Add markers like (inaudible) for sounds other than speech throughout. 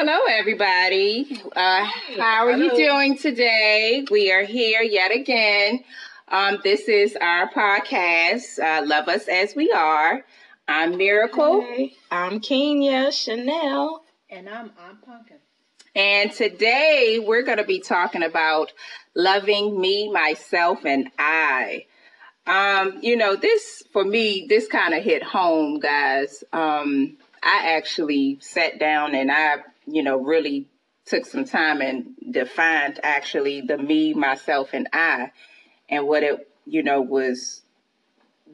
Hello, everybody. Uh, how are you doing today? We are here yet again. Um, this is our podcast, uh, Love Us As We Are. I'm Miracle. Hey, I'm Kenya Chanel. And I'm I'm Pumpkin. And today we're going to be talking about loving me, myself, and I. Um, you know, this for me, this kind of hit home, guys. Um, I actually sat down and I you know, really took some time and defined actually the me, myself, and I, and what it, you know, was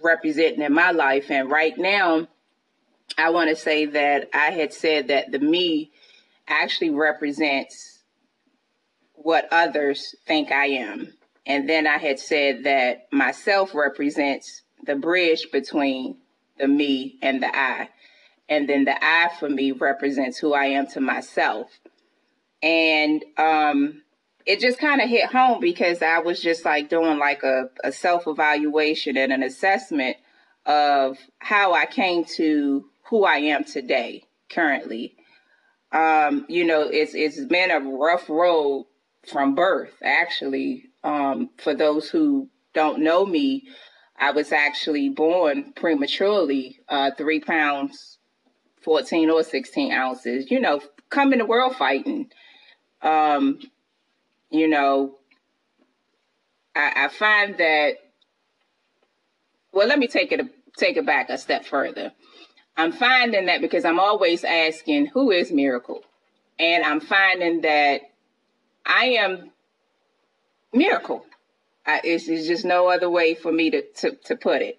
representing in my life. And right now, I want to say that I had said that the me actually represents what others think I am. And then I had said that myself represents the bridge between the me and the I. And then the I for me represents who I am to myself. And um, it just kind of hit home because I was just like doing like a, a self evaluation and an assessment of how I came to who I am today, currently. Um, you know, it's it's been a rough road from birth, actually. Um, for those who don't know me, I was actually born prematurely, uh, three pounds 14 or 16 ounces, you know, come in the world fighting. Um, you know, I, I find that, well, let me take it, take it back a step further. I'm finding that because I'm always asking, who is Miracle? And I'm finding that I am Miracle. I, it's, it's, just no other way for me to, to, to put it.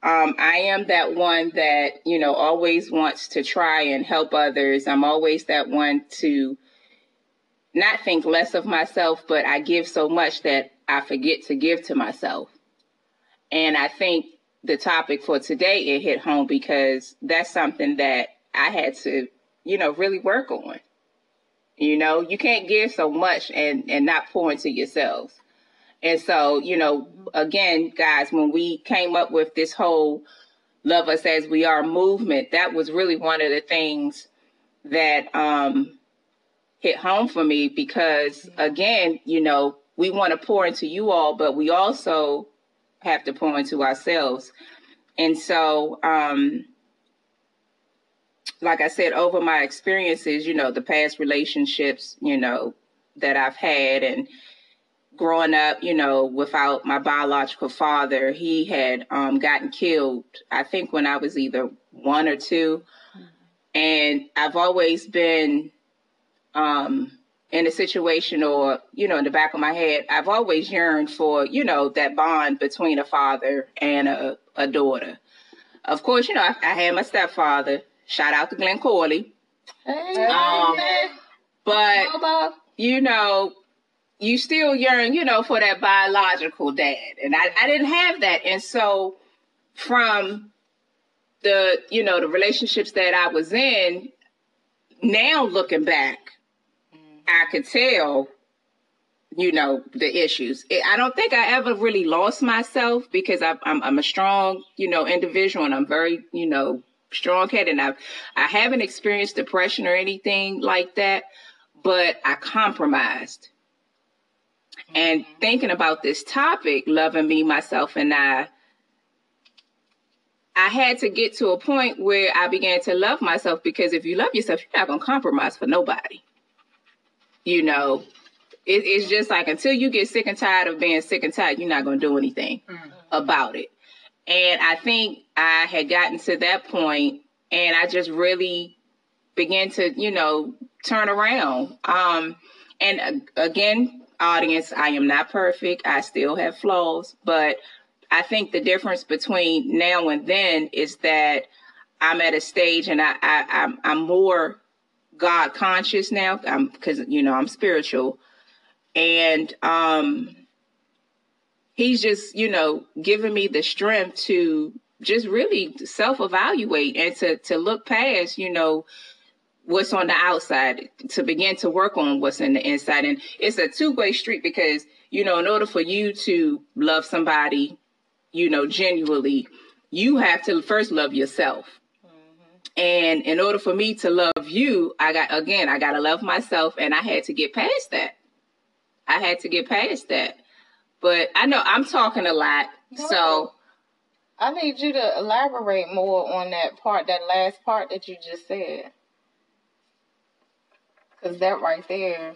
Um, I am that one that, you know, always wants to try and help others. I'm always that one to not think less of myself, but I give so much that I forget to give to myself. And I think the topic for today, it hit home because that's something that I had to, you know, really work on. You know, you can't give so much and, and not pour into yourselves. And so, you know, again, guys, when we came up with this whole Love Us As We Are movement, that was really one of the things that um, hit home for me because, again, you know, we want to pour into you all, but we also have to pour into ourselves. And so, um, like I said, over my experiences, you know, the past relationships, you know, that I've had and growing up, you know, without my biological father, he had um, gotten killed, I think when I was either one or 2 And I've always been um, in a situation or, you know, in the back of my head, I've always yearned for, you know, that bond between a father and a, a daughter. Of course, you know, I, I had my stepfather. Shout out to Glenn Corley. Hey, um, but, you know, you still yearn, you know, for that biological dad. And I, I didn't have that. And so from the, you know, the relationships that I was in, now looking back, mm-hmm. I could tell, you know, the issues. I don't think I ever really lost myself because I, I'm, I'm a strong, you know, individual and I'm very, you know, strong headed. And I, I haven't experienced depression or anything like that, but I compromised and thinking about this topic, loving me, myself, and I, I had to get to a point where I began to love myself because if you love yourself, you're not going to compromise for nobody. You know, it, it's just like until you get sick and tired of being sick and tired, you're not going to do anything mm-hmm. about it. And I think I had gotten to that point and I just really began to, you know, turn around. Um, and uh, again, audience, I am not perfect. I still have flaws, but I think the difference between now and then is that I'm at a stage and I, I I'm, I'm more God conscious now. I'm because you know I'm spiritual, and um, He's just you know giving me the strength to just really self evaluate and to to look past you know what's on the outside to begin to work on what's in the inside. And it's a two way street because, you know, in order for you to love somebody, you know, genuinely, you have to first love yourself. Mm-hmm. And in order for me to love you, I got, again, I got to love myself and I had to get past that. I had to get past that. But I know I'm talking a lot. No. So I need you to elaborate more on that part, that last part that you just said. Because that right there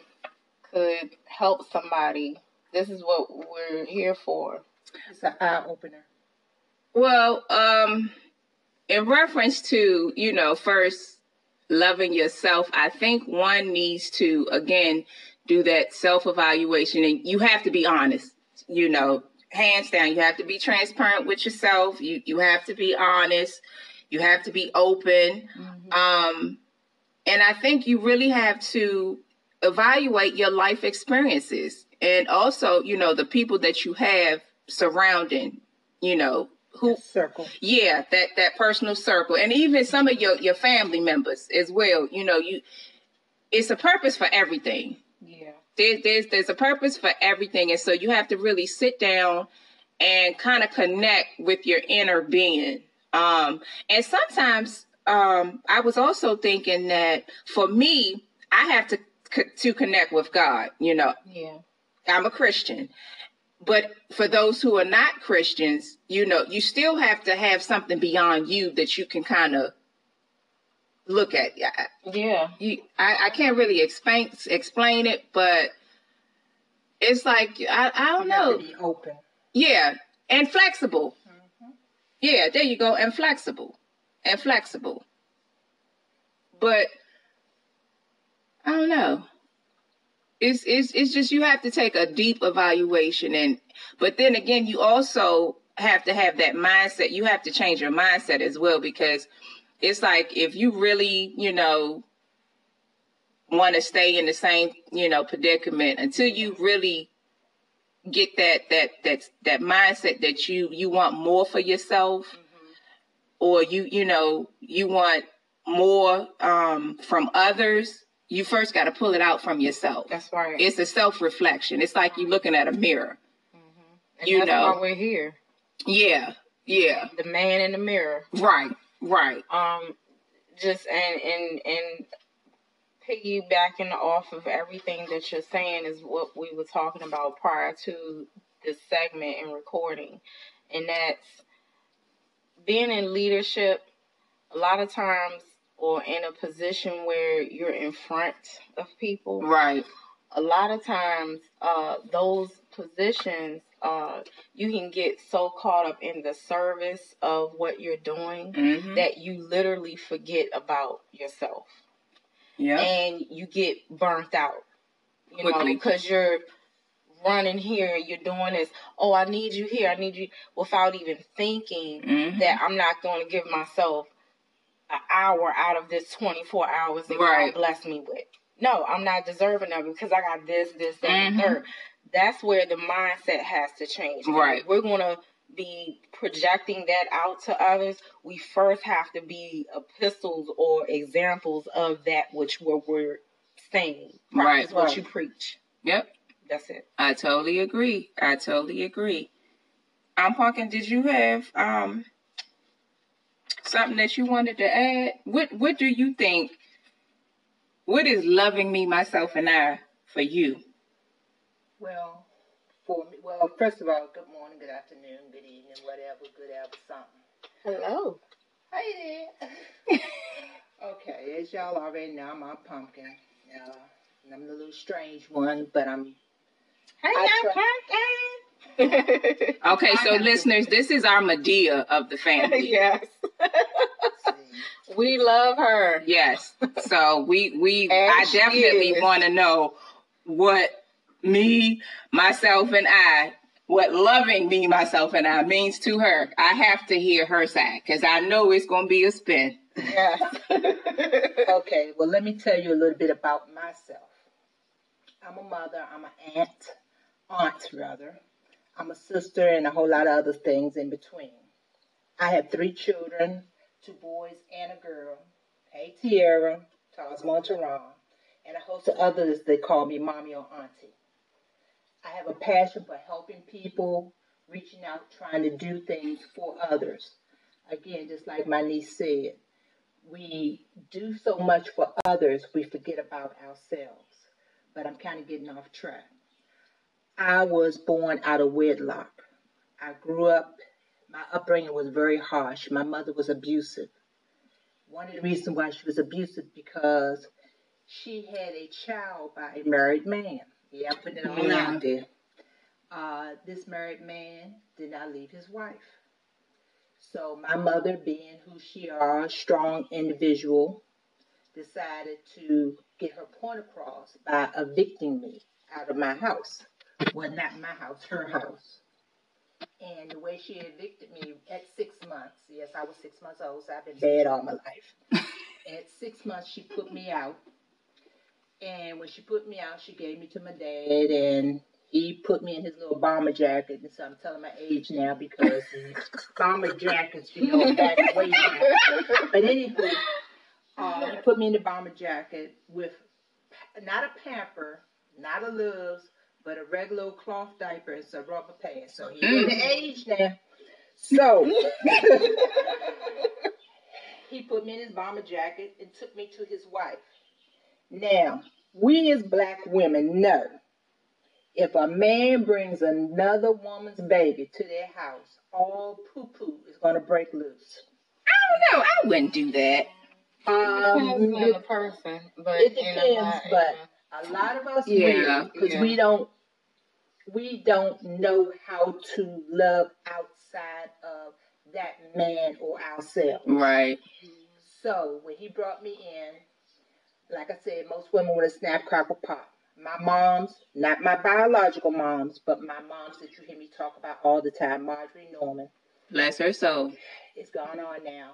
could help somebody. This is what we're here for. It's an eye opener. Well, um, in reference to, you know, first loving yourself, I think one needs to, again, do that self evaluation and you have to be honest, you know, hands down. You have to be transparent with yourself. You, you have to be honest. You have to be open. Mm-hmm. Um, and I think you really have to evaluate your life experiences and also, you know, the people that you have surrounding, you know, who Circle. yeah, that that personal circle, and even some of your your family members as well. You know, you it's a purpose for everything. Yeah. There's there's there's a purpose for everything, and so you have to really sit down and kind of connect with your inner being. Um, and sometimes um, I was also thinking that for me, I have to to connect with God. You know, Yeah. I'm a Christian. But for those who are not Christians, you know, you still have to have something beyond you that you can kind of look at. Yeah, Yeah. You, I, I can't really explain explain it, but it's like I, I don't You know. be open. Yeah, and flexible. Yeah, there you go, and flexible, and flexible. But I don't know. It's it's it's just you have to take a deep evaluation, and but then again, you also have to have that mindset. You have to change your mindset as well because it's like if you really, you know, want to stay in the same, you know, predicament until you really get that that that that mindset that you you want more for yourself or you you know you want more um from others you first got to pull it out from yourself That's right. it's a self-reflection it's like you're looking at a mirror and you that's know. why we're here. yeah yeah The man in the mirror. right right um just and and and piggybacking off of everything that you're saying is what we were talking about prior to this segment and recording and that's being in leadership a lot of times or in a position where you're in front of people right. a lot of times uh, those positions uh, you can get so caught up in the service of what you're doing mm-hmm. that you literally forget about yourself. Yeah and you get burnt out you know because you're running here you're doing this oh i need you here i need you without even thinking Mhm. that i'm not going to give myself an hour out of this 24 hours that Right. god blessed me with no i'm not deserving of it because i got this this that and Mhm. third that's where the mindset has to change Right. If we're going to be projecting that out to others, we first have to be epistles or examples of that which we're, we're saying. Right. Practice what Right. you preach. yep That's it. I totally agree. I totally agree. I'm Pumpkin, did you have um something that you wanted to add? What what do you think what is loving me, myself, and I for you? Well, for me, well, first of all, good morning, good afternoon, good evening, whatever, good ever something. Hello. Hey there. (laughs) okay, as y'all already know, I'm a pumpkin. Uh, and I'm a little strange one, but I'm. Hey, I I'm Pumpkin. (laughs) Okay, so I have to- listeners, this is our Madea of the family. (laughs) yes. We love her. Yes. So we we (laughs) And I definitely want to know what me, myself, and I, what loving me, myself, and I means to her. I have to hear her side because I know it's gonna be a spin. Yes. okay, well, let me tell you a little bit about myself. I'm a mother, I'm an aunt, aunt rather. I'm a sister, and a whole lot of other things in between. I have three children, two boys and a girl. Hey, Tierra, Cosmo, and Tehran, and a host of others that call me mommy or auntie. I have a passion for helping people, reaching out, trying to do things for others. Again, just like my niece said, we do so much for others, we forget about ourselves. But I'm kind of getting off track. I was born out of wedlock. I grew up, my upbringing was very harsh. My mother was abusive. One of the reasons why she was abusive because she had a child by a married man. Yeah, I'm putting it all yeah. out there. Uh, this married man did not leave his wife. So my mother, being who she are, a strong individual, decided to get her point across by evicting me out of my house. Well, not my house, her house. And the way she evicted me at six months, yes, I was six months old, so I've been bad all my life. (laughs) at six months, she put me out. And when she put me out, she gave me to my dad, and he put me in his little bomber jacket. And so I'm telling my age now because (laughs) bomber jackets, you know, back way back. But anyway, uh, he put me in the bomber jacket with not a pamper, not a Luvs, but a regular cloth diaper and some rubber pants. So he's mm. the age now. So (laughs) he put me in his bomber jacket and took me to his wife. Now, we as black women know if a man brings another woman's baby to their house, all poo poo is going to break loose. I don't know. I wouldn't do that. Um, it depends on the person, but it depends. You know, but a lot of us yeah, because yeah. we don't we don't know how to love outside of that man or ourselves. Right. So when he brought me in, like I said, most women would have snap, crackle, pop. My moms, not my biological moms, but my moms that you hear me talk about all the time, Marjorie Norman. Bless her soul. It's gone on now.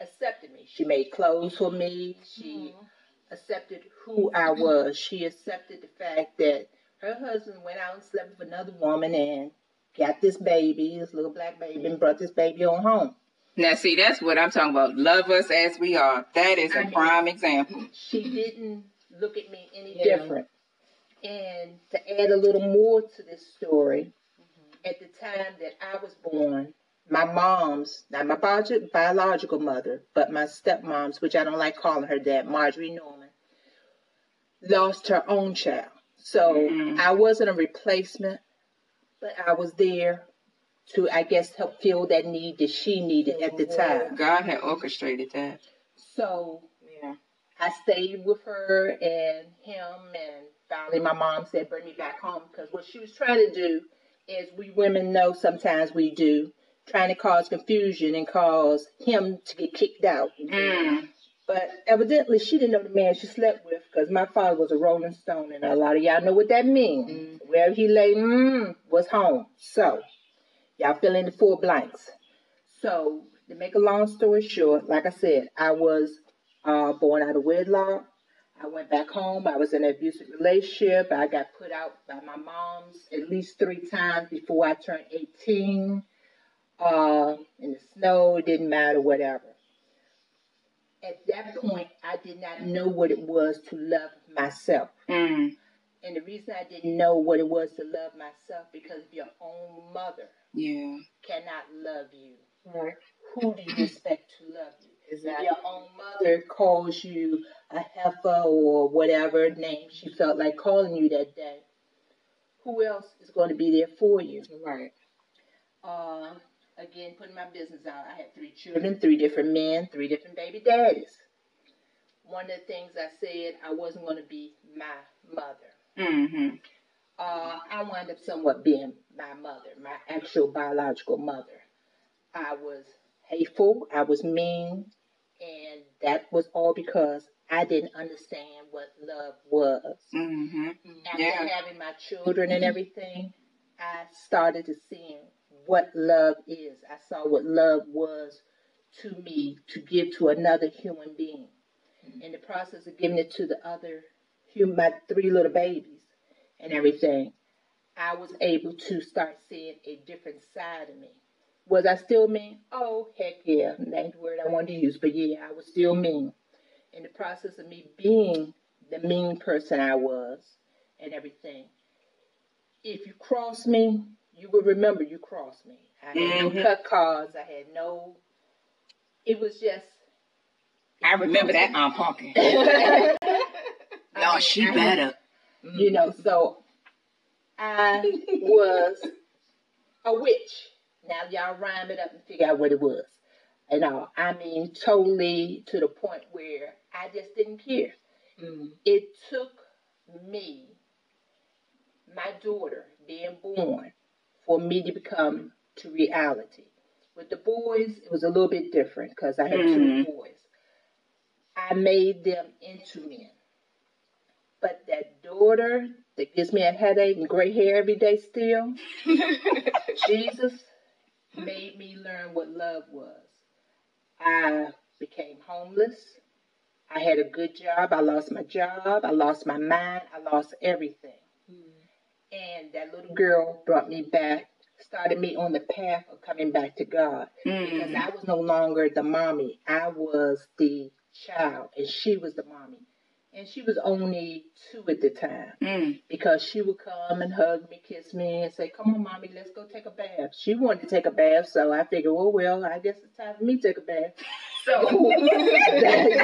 Accepted me. She made clothes for me. She mm accepted who I was. She accepted the fact that her husband went out and slept with another woman and got this baby, this little black baby, and brought this baby on home. Now, see, that's what I'm talking about. Love us as we are. That is a I prime mean, example. She didn't look at me any yeah. different. And to add a little more to this story, mm-hmm. at the time that I was born, my mom's, not my biological mother, but my stepmom's, which I don't like calling her that, Marjorie Norman, lost her own child. So mm-hmm. I wasn't a replacement, but I was there to, I guess, help fill that need that she needed at the time. God had orchestrated that. So yeah, I stayed with her and him, and finally my mom said, "Bring me back home," because what she was trying to do, is we women know, sometimes we do, trying to cause confusion and cause him to get kicked out. Mm. But evidently, she didn't know the man she slept with because my father was a Rolling Stone, and a lot of y'all know what that means. Mm. Where he lay, mm, was home. So, y'all fill in the four blanks. So, to make a long story short, like I said, I was uh, born out of wedlock. I went back home. I was in an abusive relationship. I got put out by my mom's at least three times before I turned 18. Uh, in the snow, it didn't matter, whatever at that point, I did not know what it was to love myself. Mm. And the reason I didn't know what it was to love myself because your own mother yeah. cannot love you. Right. Who do you expect to love you? Exactly. If your own mother calls you a heifer or whatever name she felt like calling you that day, who else is going to be there for you? Right. Uh, again, putting my business out. I had three children, three different men, three different baby daddies. One of the things I said, I wasn't going to be my mother. Mm-hmm. Uh, I wound up somewhat being my mother, my actual biological mother. I was hateful, I was mean, and that was all because I didn't understand what love was. Mm-hmm. After yeah. having my children and everything, I started to see what love is. I saw what love was to me to give to another human being. In the process of giving it to the other human, my three little babies and everything, I was able to start seeing a different side of me. Was I still mean? Oh, heck yeah. That ain't the word I wanted to use, but yeah, I was still mean. In the process of me being the mean person I was and everything, if you cross me, you will remember you crossed me. I had mm-hmm. no cut cards. I had no. It was just. I remember that Aunt Pumpkin. (laughs) Y'all, she better. You know, so I was a witch. Now y'all rhyme it up and figure out what it was. You know, I mean, totally to the point where I just didn't care. Mm. It took me, my daughter, being born, for me to become to reality. With the boys, it was a little bit different because I had two Mhm. boys. I made them into men. But that daughter that gives me a headache and gray hair every day still, (laughs) Jesus made me learn what love was. I became homeless. I had a good job. I lost my job. I lost my mind. I lost everything. And that little girl brought me back, started me on the path of coming back to God. Because Mm. I was no longer the mommy. I was the child, and she was the mommy. And she was only two at the time Mm. because she would come and hug me, kiss me, and say, "Come on, mommy, let's go take a bath." She wanted to take a bath, so I figured, "Oh well, I guess it's time for me to take a bath." (laughs) So, (laughs) you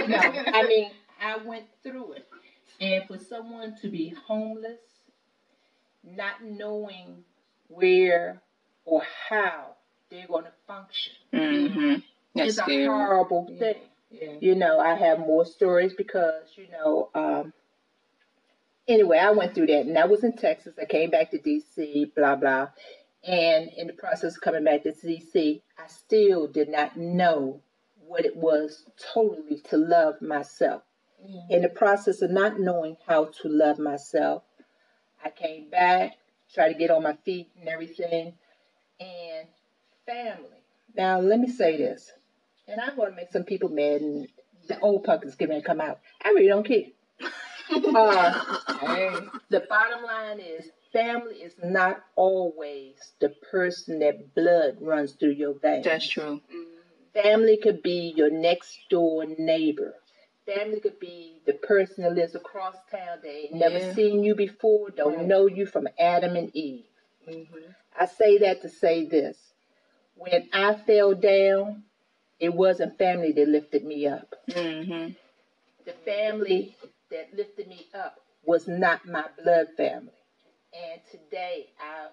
know, I mean, I went through it, and for someone to be homeless, not knowing where or how they're going to function, hmm That's is a scary. horrible thing. Yeah. You know, I have more stories because, you know, um, anyway, I went through that and I was in Texas. I came back to DC, blah, blah. And in the process of coming back to DC, I still did not know what it was totally to love myself. Yeah. In the process of not knowing how to love myself, I came back, tried to get on my feet and everything, and family. Now, let me say this, and I'm going to make some people mad, and the old punk is going to come out. I really don't care. (laughs) uh, Hey. the bottom line is, family is not always the person that blood runs through your veins. That's true. Family could be your next door neighbor. Family could be the person that lives across town They ain't never Yeah. seen you before, don't Right. know you from Adam and Eve. Mhm. I say that to say this. When I fell down, it wasn't family that lifted me up. hmm The family that lifted me up was not my blood family. And today, I,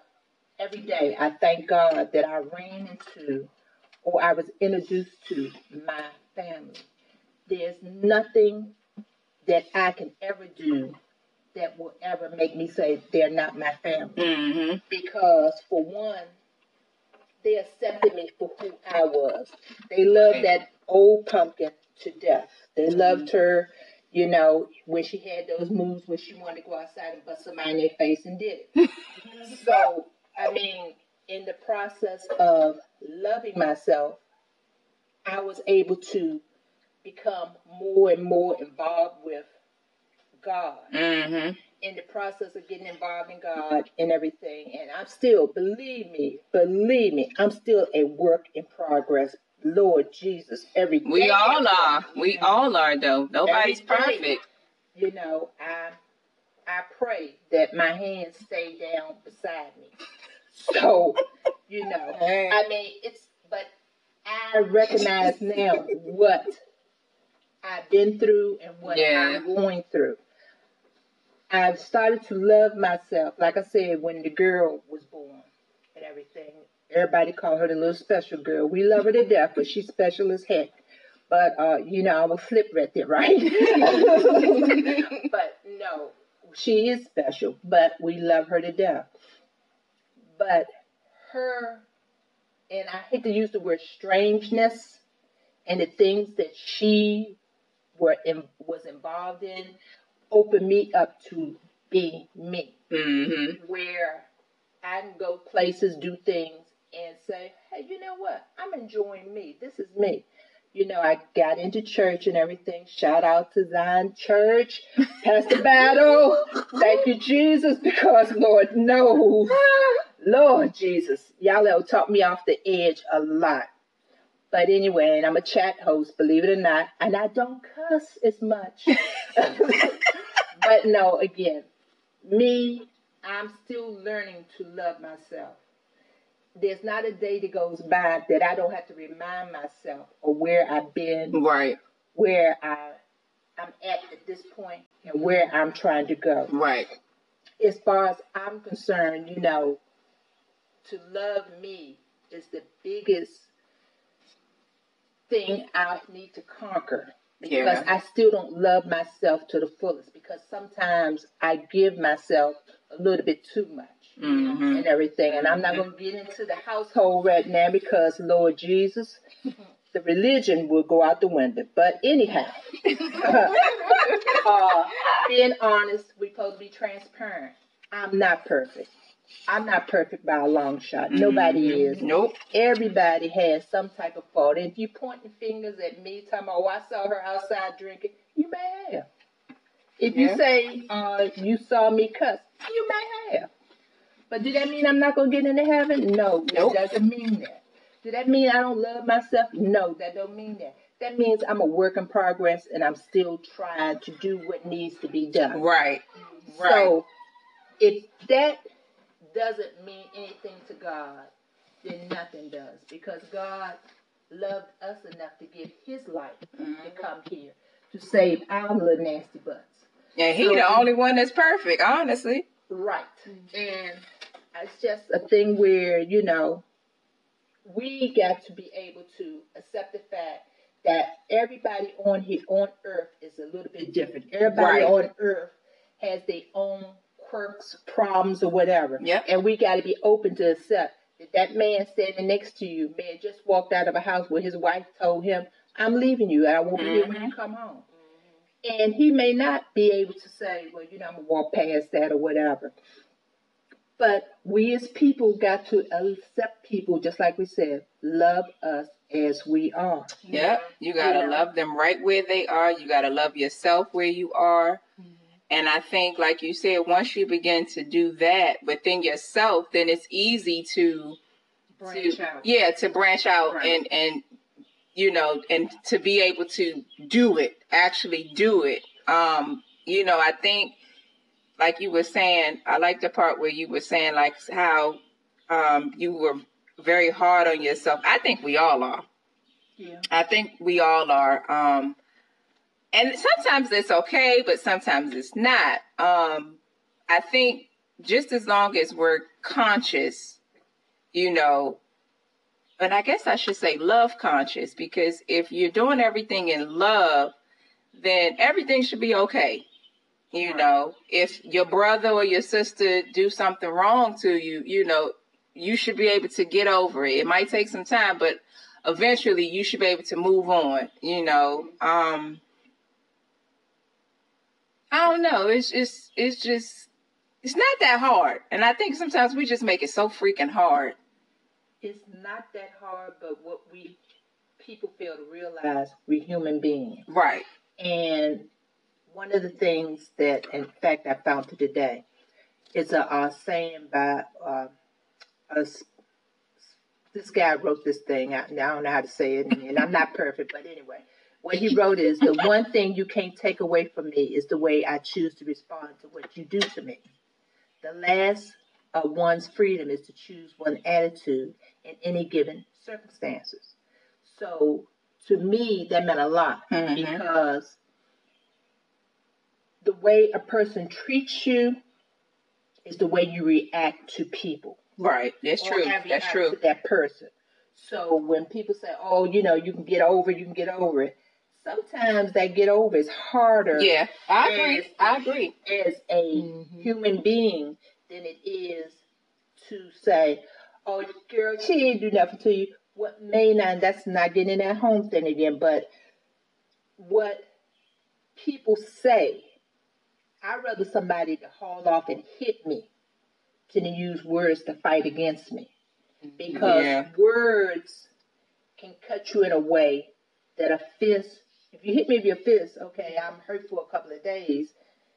every day, I thank God that I ran into or I was introduced to my family. There's nothing that I can ever do that will ever make me say they're not my family. hmm Because, for one, they accepted me for who I was. They loved that old pumpkin to death. They loved her, you know, when she had those moves when she wanted to go outside and bust somebody in their face and did it. (laughs) so, I mean, in the process of loving myself, I was able to become more and more involved with God hmm in the process of getting involved in God and everything. And I'm still, believe me, believe me, I'm still a work in progress. Lord Jesus, every day. We all are. We all are, though. Nobody's day. perfect. You know, I I pray that my hands stay down beside me. So, you know, I mean, it's, but I recognize now (laughs) what I've been through and what Yeah. I'm going through. I've started to love myself. Like I said, when the girl was born and everything, everybody called her the little special girl. We love her to death, but she's special as heck. But, uh, you know, I will flip right there, right? (laughs) but no, she is special, but we love her to death. But her, and I hate to use the word strangeness, and the things that she were in, was involved in, opened me up to be me, hmm where I can go places, do things, and say, hey, you know what? I'm enjoying me. This is me. You know, I got into church and everything. Shout out to Zion Church, (laughs) Pastor Battle. Thank you, Jesus, because Lord knows, (laughs) Lord Jesus, y'all have taught me off the edge a lot. But anyway, and I'm a chat host, believe it or not, and I don't cuss as much. (laughs) but no, again, me, I'm still learning to love myself. There's not a day that goes by that I don't have to remind myself of where I've been, Right. where I I'm at at this point and where I'm trying to go. Right. As far as I'm concerned, you know, to love me is the biggest thing I need to conquer because Yeah. I still don't love myself to the fullest because sometimes I give myself a little bit too much hmm and everything. And I'm not going to get into the household right now because, Lord Jesus, (laughs) the religion will go out the window. But anyhow, (laughs) (laughs) uh, being honest, we're supposed to be transparent. I'm not perfect. I'm not perfect by a long shot. Nobody is. Nope. Everybody has some type of fault. And if you pointing fingers at me, talking about, oh, I saw her outside drinking, you may have. If you say uh, you saw me cuss, you may have. But do that mean I'm not gonna get into heaven? No, Nope. that doesn't mean that. Do that mean I don't love myself? No, that don't mean that. That means I'm a work in progress and I'm still trying to do what needs to be done. Right. Right. So if that doesn't mean anything to God, then nothing does. Because God loved us enough to give his life to mm-hmm. come here to save our little nasty butts. and he so- the only one that's perfect, honestly. Right. Mm-hmm. And it's just a thing where, you know, we got to be able to accept the fact that everybody on here on earth is a little bit different. Everybody Right. on earth has their own quirks, problems, or whatever. Yep. And we got to be open to accept that that man standing next to you, man, just walked out of a house where his wife told him, I'm leaving you. I won't be here when you mm-hmm. come home. And he may not be able to say, well, you know, I'm going to walk past that or whatever. But we as people got to accept people, just like we said, love us as we are. Yep. You gotta You know. love them right where they are. You gotta love yourself where you are. Mm-hmm. And I think, like you said, once you begin to do that within yourself, then it's easy to Branch to, out. Yeah, to branch out Right. and and you know, and to be able to do it, actually do it. Um, you know, I think like you were saying, I like the part where you were saying like how um you were very hard on yourself. I think we all are. Yeah. I think we all are. Um, and sometimes it's okay, but sometimes it's not. Um, I think just as long as we're conscious, you know, and I guess I should say love conscious, because if you're doing everything in love, then everything should be okay. You know, if your brother or your sister do something wrong to you, you know, you should be able to get over it. It might take some time, but eventually you should be able to move on, you know. Um I don't know. It's just it's just it's not that hard. And I think sometimes we just make it so freaking hard. It's not that hard, but what we people fail to realize, we're human beings. Right. And one of the things that, in fact, I found to today is a, uh saying by uh, a this guy wrote this thing. I, I don't know how to say it, and, and I'm not perfect, but anyway, what he wrote is the one thing you can't take away from me is the way I choose to respond to what you do to me. The last of one's freedom is to choose one attitude in any given circumstances. So to me, that meant a lot Mhm. because the way a person treats you is the way you react to people. Right. That's true. That's true. That person. So when people say, "Oh, you know, you can get over, it, you can get over it," sometimes that get over is harder Yeah. I agree. Yes. I agree. as a Mhm. human being than it is to say, "Oh, girl, she didn't do nothing to you." What may not, that's not getting that home thing again, but what people say, I'd rather somebody to haul off and hit me than to use words to fight against me. Because Yeah. words can cut you in a way that a fist, if you hit me with your fist, okay, I'm hurt for a couple of days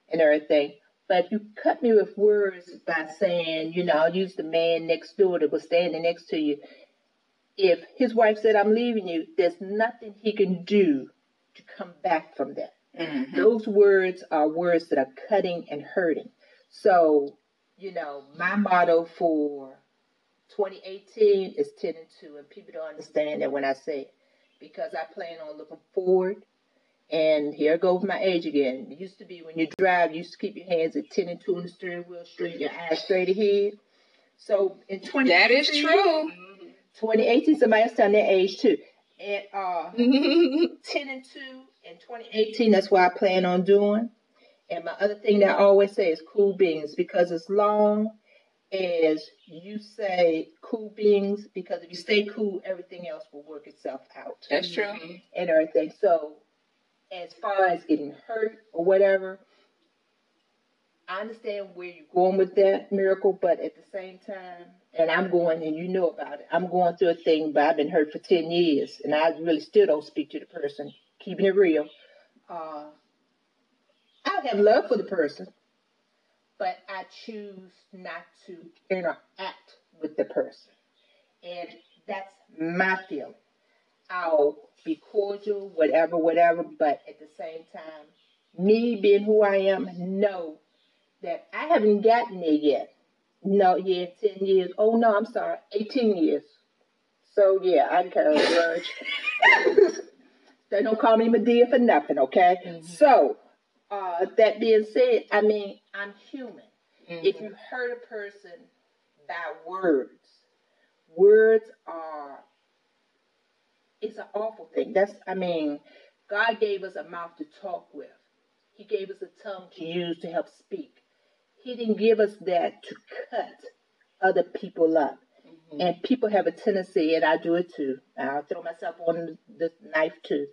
and everything. But if you cut me with words by saying, you know, I'll use the man next door that was standing next to you. If his wife said, I'm leaving you, there's nothing he can do to come back from that. Mhm. Those words are words that are cutting and hurting. So, you know, my motto for 2018 is 10 and 2, and people don't understand that when I say it because I plan on looking forward And here I go goes my age again. It used to be when you drive, you used to keep your hands at 10 and 2 on the steering wheel straight, your eyes straight ahead. So in 2018, That is true. 2018, somebody else telling their age too. And uh, (laughs) 10 and 2 in 2018, that's what I plan on doing. And my other thing that I always say is cool beans because it's long as you say cool beans, because if you stay cool, everything else will work itself out That's true. and everything. So, as far as getting hurt or whatever, I understand where you're going with that miracle, but at the same time, and I'm going, and you know about it, I'm going through a thing, but I've been hurt for 10 years, and I really still don't speak to the person, keeping it real. Uh, I have love for the person, but I choose not to interact with the person. And that's my feeling. I'll be cordial, whatever, whatever, but at the same time, me being who I am, know that I haven't gotten there yet. No, yeah, 10 years. Oh, no, I'm sorry, 18 years. So, yeah, I kind of grudge. they don't call me Madea for nothing, okay? Mm-hmm. So, uh, that being said, I mean, I'm human. If you hurt a person by words, words are it's an awful thing. That's I mean, God gave us a mouth to talk with. He gave us a tongue to use to help speak. He didn't give us that to cut other people up. And people have a tendency, and I do it too. I'll throw myself on the knife too.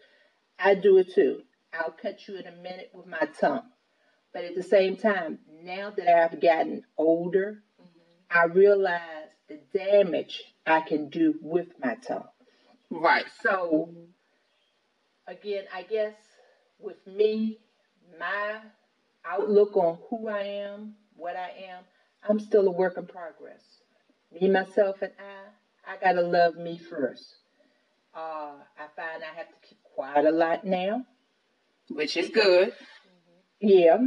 I do it too. I'll cut you in a minute with my tongue. But at the same time, now that I've gotten older, I realize the damage I can do with my tongue. Right. So, again, I guess with me, my outlook on who I am, what I am, I'm still a work in progress. Me, myself, and I, I gotta love me first. Uh, I find I have to keep quiet a lot now. Which is good. Yeah.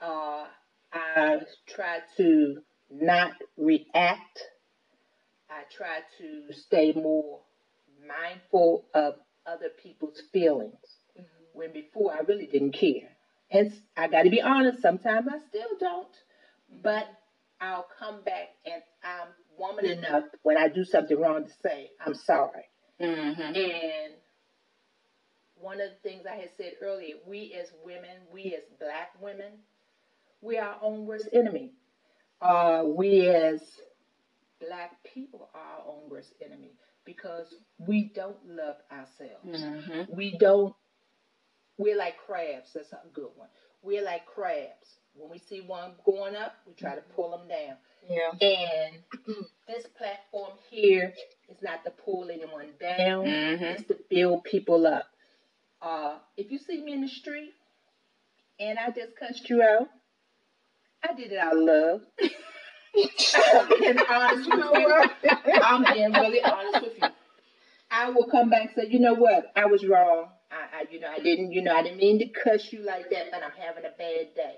Uh, I try to not react. I try to stay more mindful of other people's feelings. When before I really didn't care. And I got to be honest, sometimes I still don't. But I'll come back and I'm woman enough when I do something wrong to say, I'm sorry. Mm-hmm. And one of the things I had said earlier, we as women, we as black women, we are our own worst enemy. Uh, we as black people are our own worst enemy because we don't love ourselves. Mm-hmm. We don't, we're like crabs. That's a good one. We're like crabs. When we see one going up, we try to pull them down. Yeah. And (clears throat) this platform here is not to pull anyone down, Mhm. it's to build people up. Uh, if you see me in the street and I just cussed you out, I did it out of love. (laughs) I'm being you. I'm being really honest with you. I will come back and say, you know what, I was wrong. I, I, you know, I didn't, you know, I didn't mean to cuss you like that, but I'm having a bad day.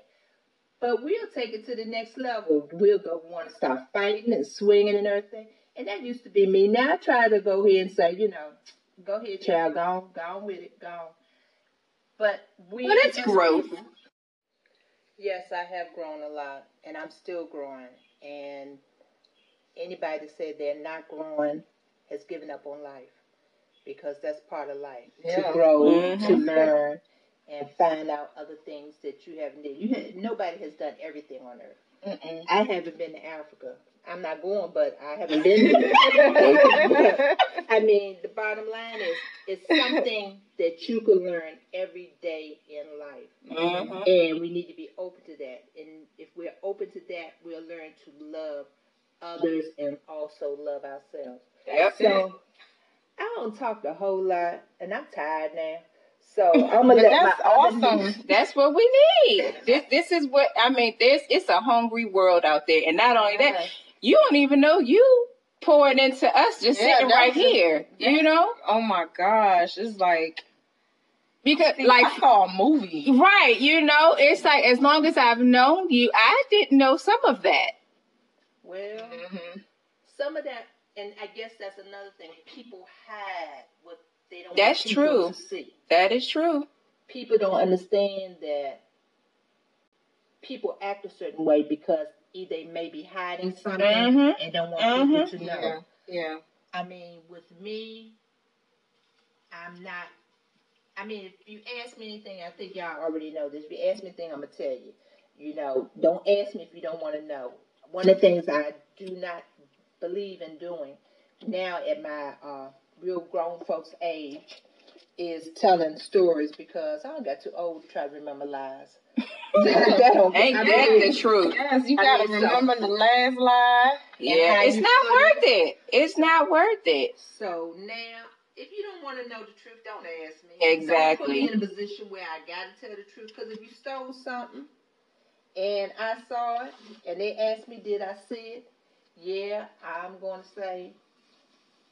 But we'll take it to the next level. We'll go want to start fighting and swinging and everything. And that used to be me. Now I try to go here and say, you know, go ahead, child, go on, go on with it, go on. But we. Well, that's growth. Yes, I have grown a lot, and I'm still growing. And anybody that said they're not growing has given up on life, because that's part of life Yeah. to grow, Mhm. to learn, and find out other things that you haven't did. You ha- nobody has done everything on earth. Mm-mm. I haven't been to Africa. I'm not going, but I haven't (laughs) been. (laughs) I mean, the bottom line is, it's something that you can learn every day in life. Mm-hmm. And we need to be open to that. And if we're open to that, we'll learn to love others and also love ourselves. Yep. So I don't talk a whole lot, and I'm tired now. So (laughs) I'm gonna let that's my awesome. That's what we need. This this is what I mean. This it's a hungry world out there, and not only that, you don't even know you pouring into us just Yeah, sitting right that's a- here. You know, Oh my gosh, it's like because like like I saw a movie. right, you know, it's like as long as I've known you, I didn't know some of that. Well, Mm-hmm. some of that, and I guess that's another thing. People hide what they don't. That's want true. To see. That is true. people don't understand that people act a certain way because either they may be hiding something Mhm. and don't want Mhm. people to know. Yeah. Yeah. I mean, with me, I'm not. I mean, if you ask me anything, I think y'all already know this. If you ask me anything, I'm gonna tell you. You know, don't ask me if you don't want to know. One of the things I do not believe in doing now at my uh, real grown folks age is telling stories because I don't got too old to try to remember lies. That Ain't I that mean, the truth? Yes, you I gotta mean, so- remember the last lie. Yeah, it's not put worth it. It's not worth it. So now, if you don't want to know the truth, don't ask me. Exactly. Don't put me in a position where I got to tell the truth. Because if you stole something and I saw it and they asked me, did I see it? Yeah, I'm going to say,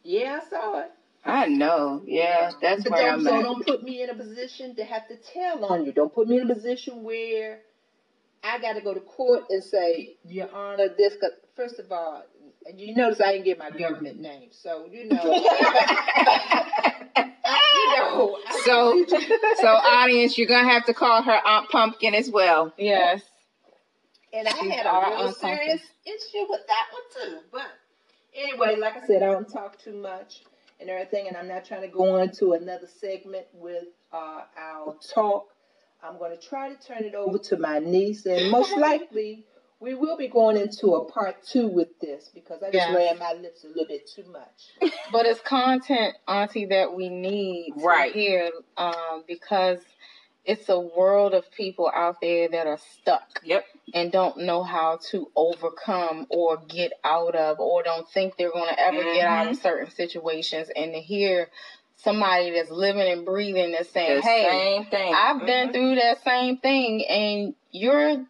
yeah, I saw it. I know. Yeah, that's But where don't, I'm so at. don't put me in a position to have to tell on you. Don't put me in a position where I got to go to court and say, Your Honor, this. Cause first of all, you notice I didn't get my government name, so you know. (laughs) you know. So, (laughs) so audience, you're gonna have to call her Aunt Pumpkin as well. Yes. and I She's had our a real Aunt serious issue with that one too. But anyway, like I said, I don't talk too much and everything, and I'm not trying to go on to another segment with uh, our talk. I'm going to try to turn it over to my niece, and most (laughs) likely we will be going into a part two with this because I just Yes. ran my lips a little bit too much. But it's content, Auntie, that we need to Right. hear um, because it's a world of people out there that are stuck Yep. and don't know how to overcome or get out of or don't think they're going to ever get out of Mm-hmm. certain situations. And to hear somebody that's living and breathing that's saying, The hey, same thing. I've been Mhm. through that same thing and you're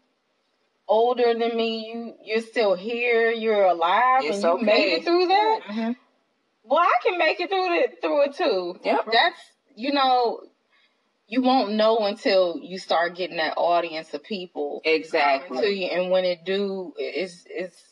older than me. You you're still here. You're alive It's and you made it through that. Mhm. Well, I can make it through it through it too. Yep. That's you know, you won't know until you start getting that audience of people to Exactly. you, and when it do, it's it's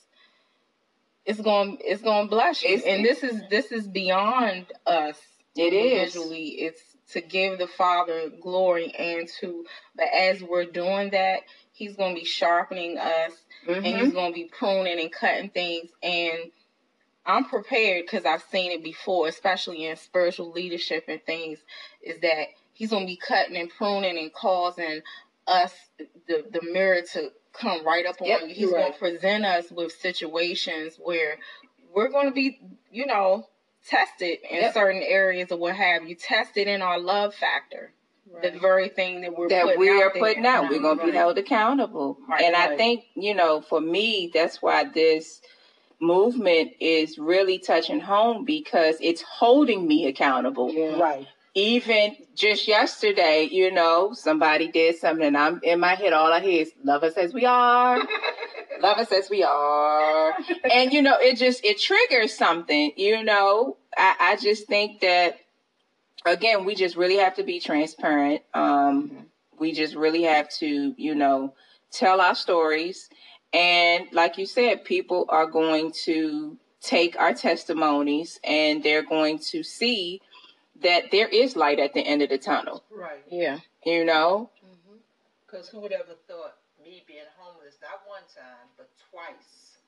it's going it's going to bless you. It's- and this is this is beyond us. It is. It's to give the Father glory and to, but as we're doing that, He's going to be sharpening us and Mhm. he's going to be pruning and cutting things and i'm prepared because i've seen it before especially in spiritual leadership and things is that he's going to be cutting and pruning and causing us the, the mirror to come right up on Yep, you he's you're going right. to present us with situations where we're going to be you know tested in Yep. certain areas or what have you tested in our love factor the very thing that we're that putting we out are there. putting out. We're going to be held accountable. Right, and I think, you know, for me, that's why this movement is really touching home because it's holding me accountable. Yeah. Right. Even just yesterday, you know, somebody did something and I'm in my head, all I hear is love us as we are. (laughs) love us as we are. And, you know, it just, it triggers something, you know. I, I just think that, again, we just really have to be transparent. Um, we just really have to, you know, tell our stories. And like you said, people are going to take our testimonies and they're going to see that there is light at the end of the tunnel, Right. yeah you know? Because who would ever thought me being homeless, not one time, but twice,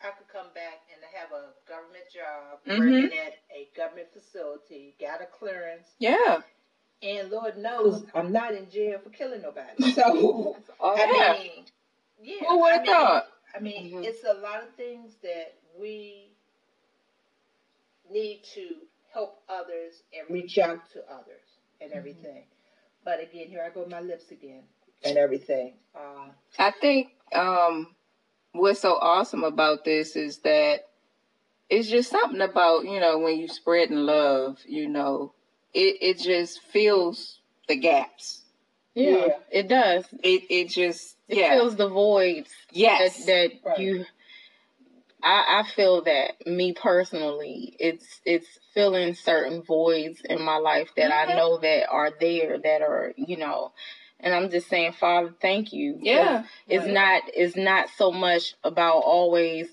I could come back and have a government job, Mhm. working at a government facility, got a clearance, Yeah. and Lord knows I'm not in jail for killing nobody. (laughs) So, Oh, I yeah. mean, yeah. Who would I have mean, thought? I mean, Mhm. it's a lot of things that we need to help others and reach out to others and everything. But again, here I go with my lips again and everything. Uh, I think um, what's so awesome about this is that it's just something about, you know, when you spreading love, you know, it, it just fills the gaps. Yeah, Yeah. it does. It it just It yeah. fills the voids yes. that, that Right. you. I, I feel that me personally, it's it's filling certain voids in my life that I Mhm. know that are there that are you know, and I'm just saying, Father, thank you. yeah. it's Right. not it's not so much about always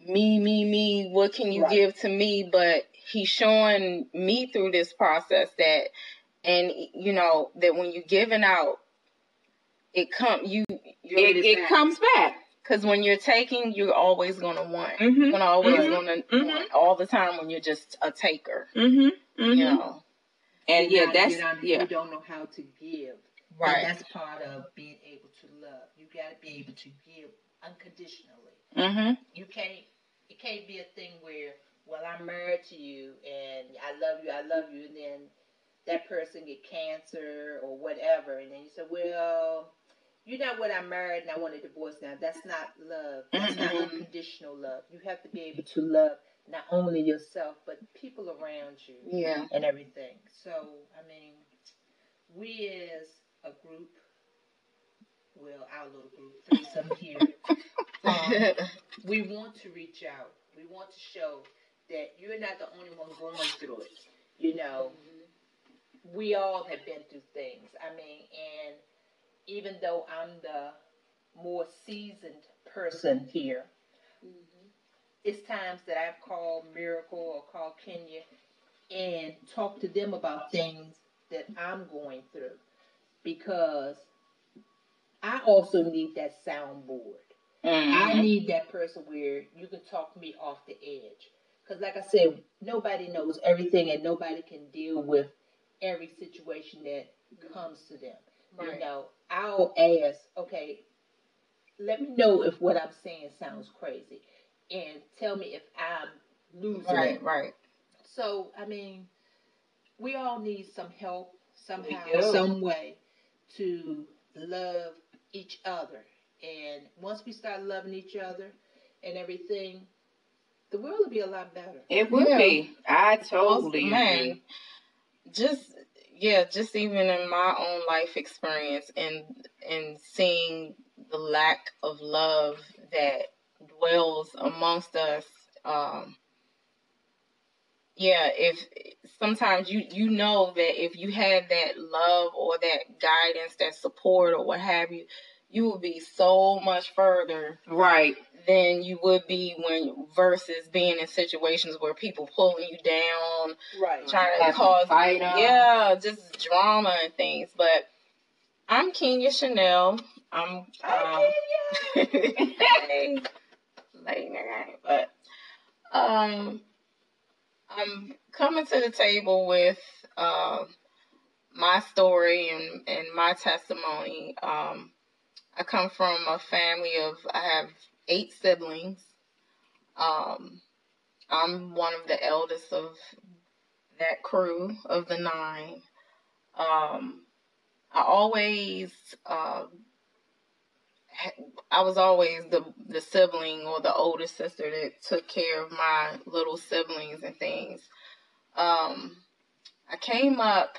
me me me what can you Right. give to me but he's showing me through this process that and you know that when you're giving out, it come you it, it comes back. Because when you're taking, you're always gonna want. Mhm. You're gonna always Mhm. gonna Mhm. want all the time when you're just a taker. Mm-hmm. You know, And You yeah, gotta that's get on- yeah. You don't know how to give. And right? that's part of being able to love. You got to be able to give unconditionally. Mm-hmm. You can't. It can't be a thing where, well, I'm married to you and I love you, I love you, and then that person get cancer or whatever, and then you say, well, you're not what I'm married and I want a divorce now. That's not love. That's not Mhm. unconditional love. You have to be able to love not only yourself but people around you Yeah. and everything. So, I mean, we as a group, well, our little group, threesome here, (laughs) um, we want to reach out. We want to show that you're not the only one going through it. You know, we all have been through things. I mean, and even though I'm the more seasoned person here, it's times that I've called Miracle or called Kenya and talked to them about things that I'm going through because I also need that soundboard. I Mm-hmm. need that person where you can talk me off the edge. Because, like I said, nobody knows everything and nobody can deal with every situation that comes to them. You know, I'll ask, okay, let me know if what I'm saying sounds crazy and tell me if I'm losing it. Right. Right. So, I mean, we all need some help somehow, some way to love each other. And once we start loving each other and everything, the world will be a lot better. It would Yeah. be. I totally man, agree. just yeah, just even in my own life experience and and seeing the lack of love that dwells amongst us. Um, yeah, if sometimes you you know that if you had that love or that guidance, that support or what have you, you would be so much further Right. than you would be when versus being in situations where people pulling you down, Right. trying to Have cause fight 'em. yeah, just drama and things. But I'm Kenya Chanel. I'm um, hey, (laughs) late night, but um, I'm coming to the table with um my story and and my testimony. Um, I come from a family of I have eight siblings. Um, I'm one of the eldest of that crew of the nine. Um, I always, uh, I was always the the sibling or the older sister that took care of my little siblings and things. Um, I came up.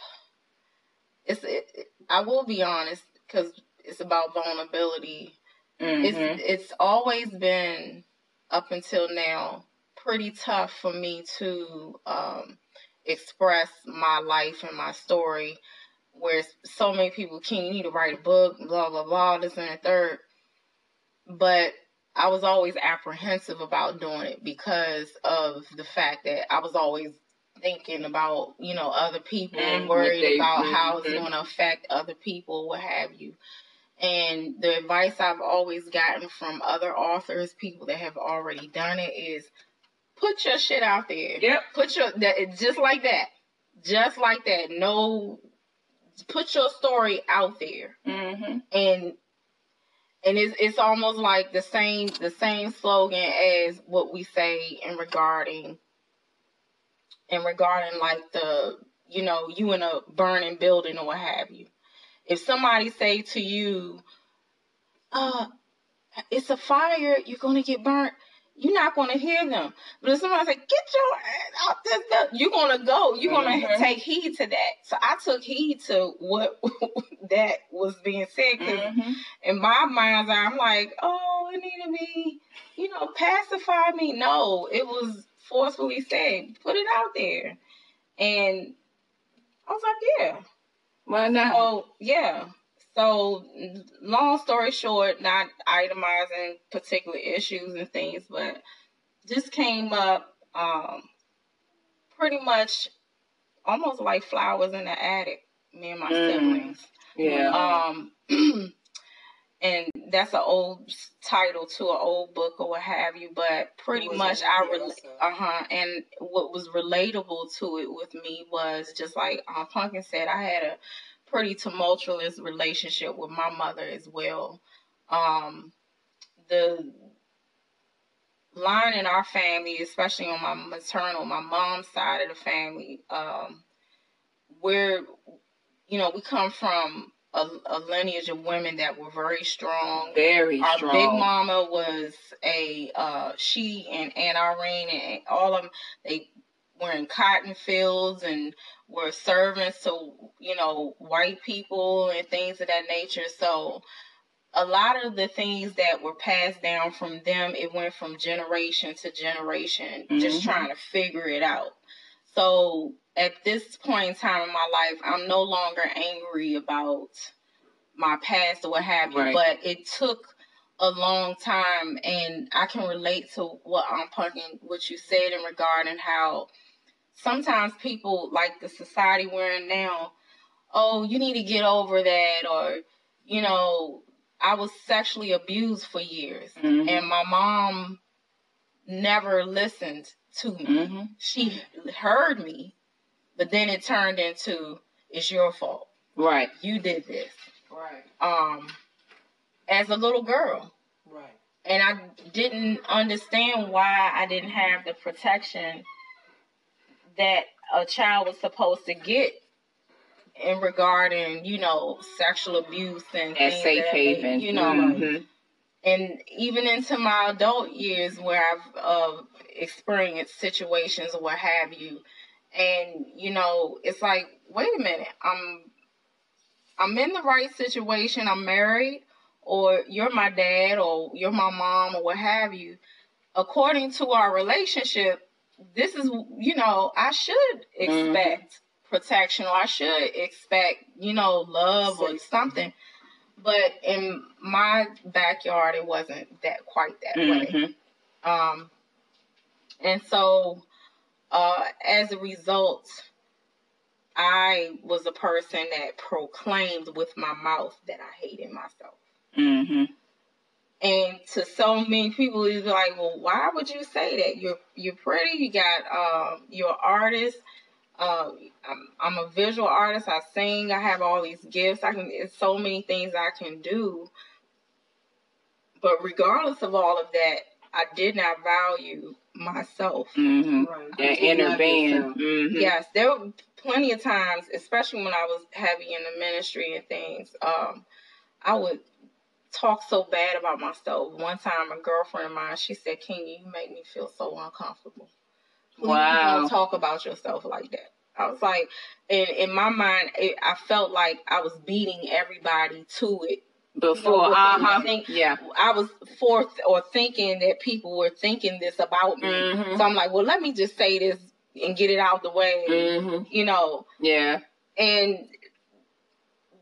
It's it, I will be honest because it's about vulnerability Mhm. it's it's always been up until now pretty tough for me to um, express my life and my story. Where so many people can you need to write a book, blah blah blah, this and the third. But I was always apprehensive about doing it because of the fact that I was always thinking about you know other people and worried about how it's mhm. going to affect other people, what have you. And the advice I've always gotten from other authors, people that have already done it, is put your shit out there. Yep. Put your that just like that, just like that. No, put your story out there, Mm-hmm. and and it's it's almost like the same the same slogan as what we say in regarding in regarding like the you know you in a burning building or what have you. If somebody say to you, "Uh, it's a fire, you're gonna get burnt," you're not gonna hear them. But if somebody say, "Get your ass out this," building," you're gonna go. You're gonna Mhm. take heed to that. So I took heed to what (laughs) that was being said 'cause Mm-hmm. in my mind's eye, I'm like, oh, it need to be, you know, pacify me. No, it was forcefully said, put it out there. And I was like, yeah. Well, now. Oh, yeah. So, long story short, not itemizing particular issues and things, but just came up um, pretty much almost like flowers in the attic. me and my mm. siblings. Yeah. Um, (clears throat) and that's an old title to an old book or what have you. But pretty much, I relate. uh huh. And what was relatable to it with me was just like um, Pumpkin said, I had a pretty tumultuous relationship with my mother as well. Um, the line in our family, especially on my maternal, my mom's side of the family, um, where you know we come from a, a, lineage of women that were very strong. Very strong. Our strong. big mama was a uh, she and Aunt Irene and all of them. They were in cotton fields and were servants to you know white people and things of that nature. So a lot of the things that were passed down from them, it went from generation to generation, mm-hmm. just trying to figure it out. So at this point in time in my life, I'm no longer angry about my past or what have you, right. but it took a long time and I can relate to what Aunt Pumpkin what you said in regarding how sometimes people like the society we're in now, oh, you need to get over that or you know, I was sexually abused for years mm-hmm. and my mom never listened to me. Mm-hmm. She heard me, but then it turned into it's your fault. Right. You did this. Right. Um as a little girl. Right. And I didn't understand why I didn't have the protection that a child was supposed to get in regarding, you know, sexual abuse and As safe haven. you know, mm-hmm. And even into my adult years where I've uh, experienced situations or what have you, and you know, it's like, wait a minute, I'm I'm in the right situation, I'm married, or you're my dad, or you're my mom, or what have you. According to our relationship, this is, you know, I should mm-hmm. expect mm-hmm. protection, or I should expect, you know, love or something. But in my backyard, it wasn't that quite that mm-hmm. way. Um, and so, uh, as a result, I was a person that proclaimed with my mouth that I hated myself. Mm-hmm. And to so many people, it's like, well, why would you say that? You're you're pretty. You got um, you're an artist. Uh, I'm, I'm a visual artist. I sing. I have all these gifts. I can. It's so many things I can do. But regardless of all of that, I did not value myself. Mm-hmm. Right. That inner being. Mm-hmm. Yes, there were plenty of times, especially when I was heavy in the ministry and things. Um, I would talk so bad about myself. One time, a girlfriend of mine, she said, "Can you make me feel so uncomfortable? Please wow. don't talk about yourself like that." I was like, in in my mind, it, I felt like I was beating everybody to it before. uh-huh. Think, yeah. I was forth or thinking that people were thinking this about me. Mm-hmm. So I'm like, well, let me just say this and get it out the way. Mm-hmm. You know. Yeah. And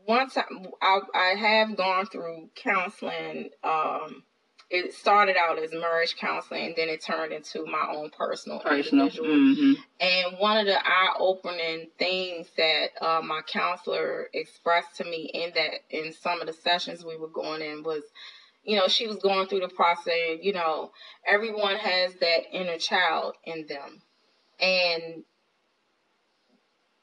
once I, I, I have gone through counseling. Um, it started out as marriage counseling, and then it turned into my own personal, personal. Mm-hmm. And one of the eye-opening things that uh, my counselor expressed to me in that in some of the sessions we were going in was, you know, she was going through the process. And, You know, everyone has that inner child in them, and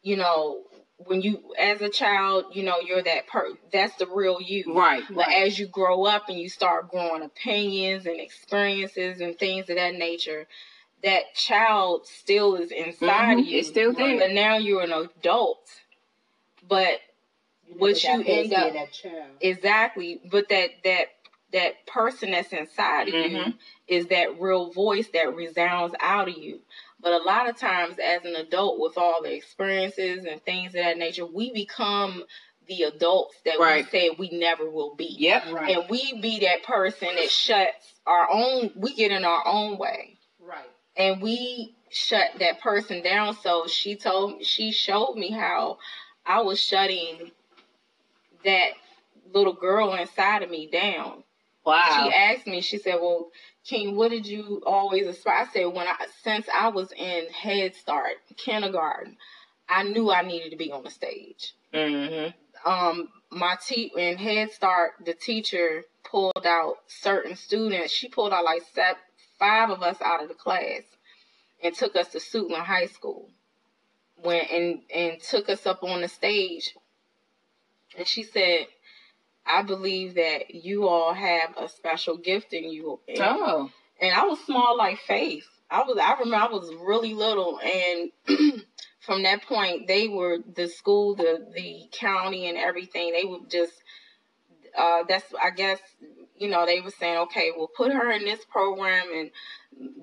you know when you as a child you know you're that per that's the real you right but right. as you grow up and you start growing opinions and experiences and things of that nature that child still is inside mm-hmm. you it's still there but now you're an adult but you what you end up exactly but that that that person that's inside of mm-hmm. you is that real voice that resounds out of you but a lot of times, as an adult, with all the experiences and things of that nature, we become the adults that right. we said we never will be. Yep. Right. And we be that person that shuts our own, we get in our own way. Right. And we shut that person down. So she told, she showed me how I was shutting that little girl inside of me down. Wow. She asked me, she said, well, King, what did you always aspire? I said when I since I was in Head Start, kindergarten, I knew I needed to be on the stage. Mm-hmm. Um, my te- in Head Start, the teacher pulled out certain students. She pulled out like seven, five of us out of the class and took us to Suitland High School. Went and and took us up on the stage, and she said, "I believe that you all have a special gift in you." And, oh, and I was small like Faith. I was. I remember I was really little, and (clears throat) from that point, they were the school, the the county, and everything. They would just. Uh, that's I guess you know they were saying, okay, we'll put her in this program and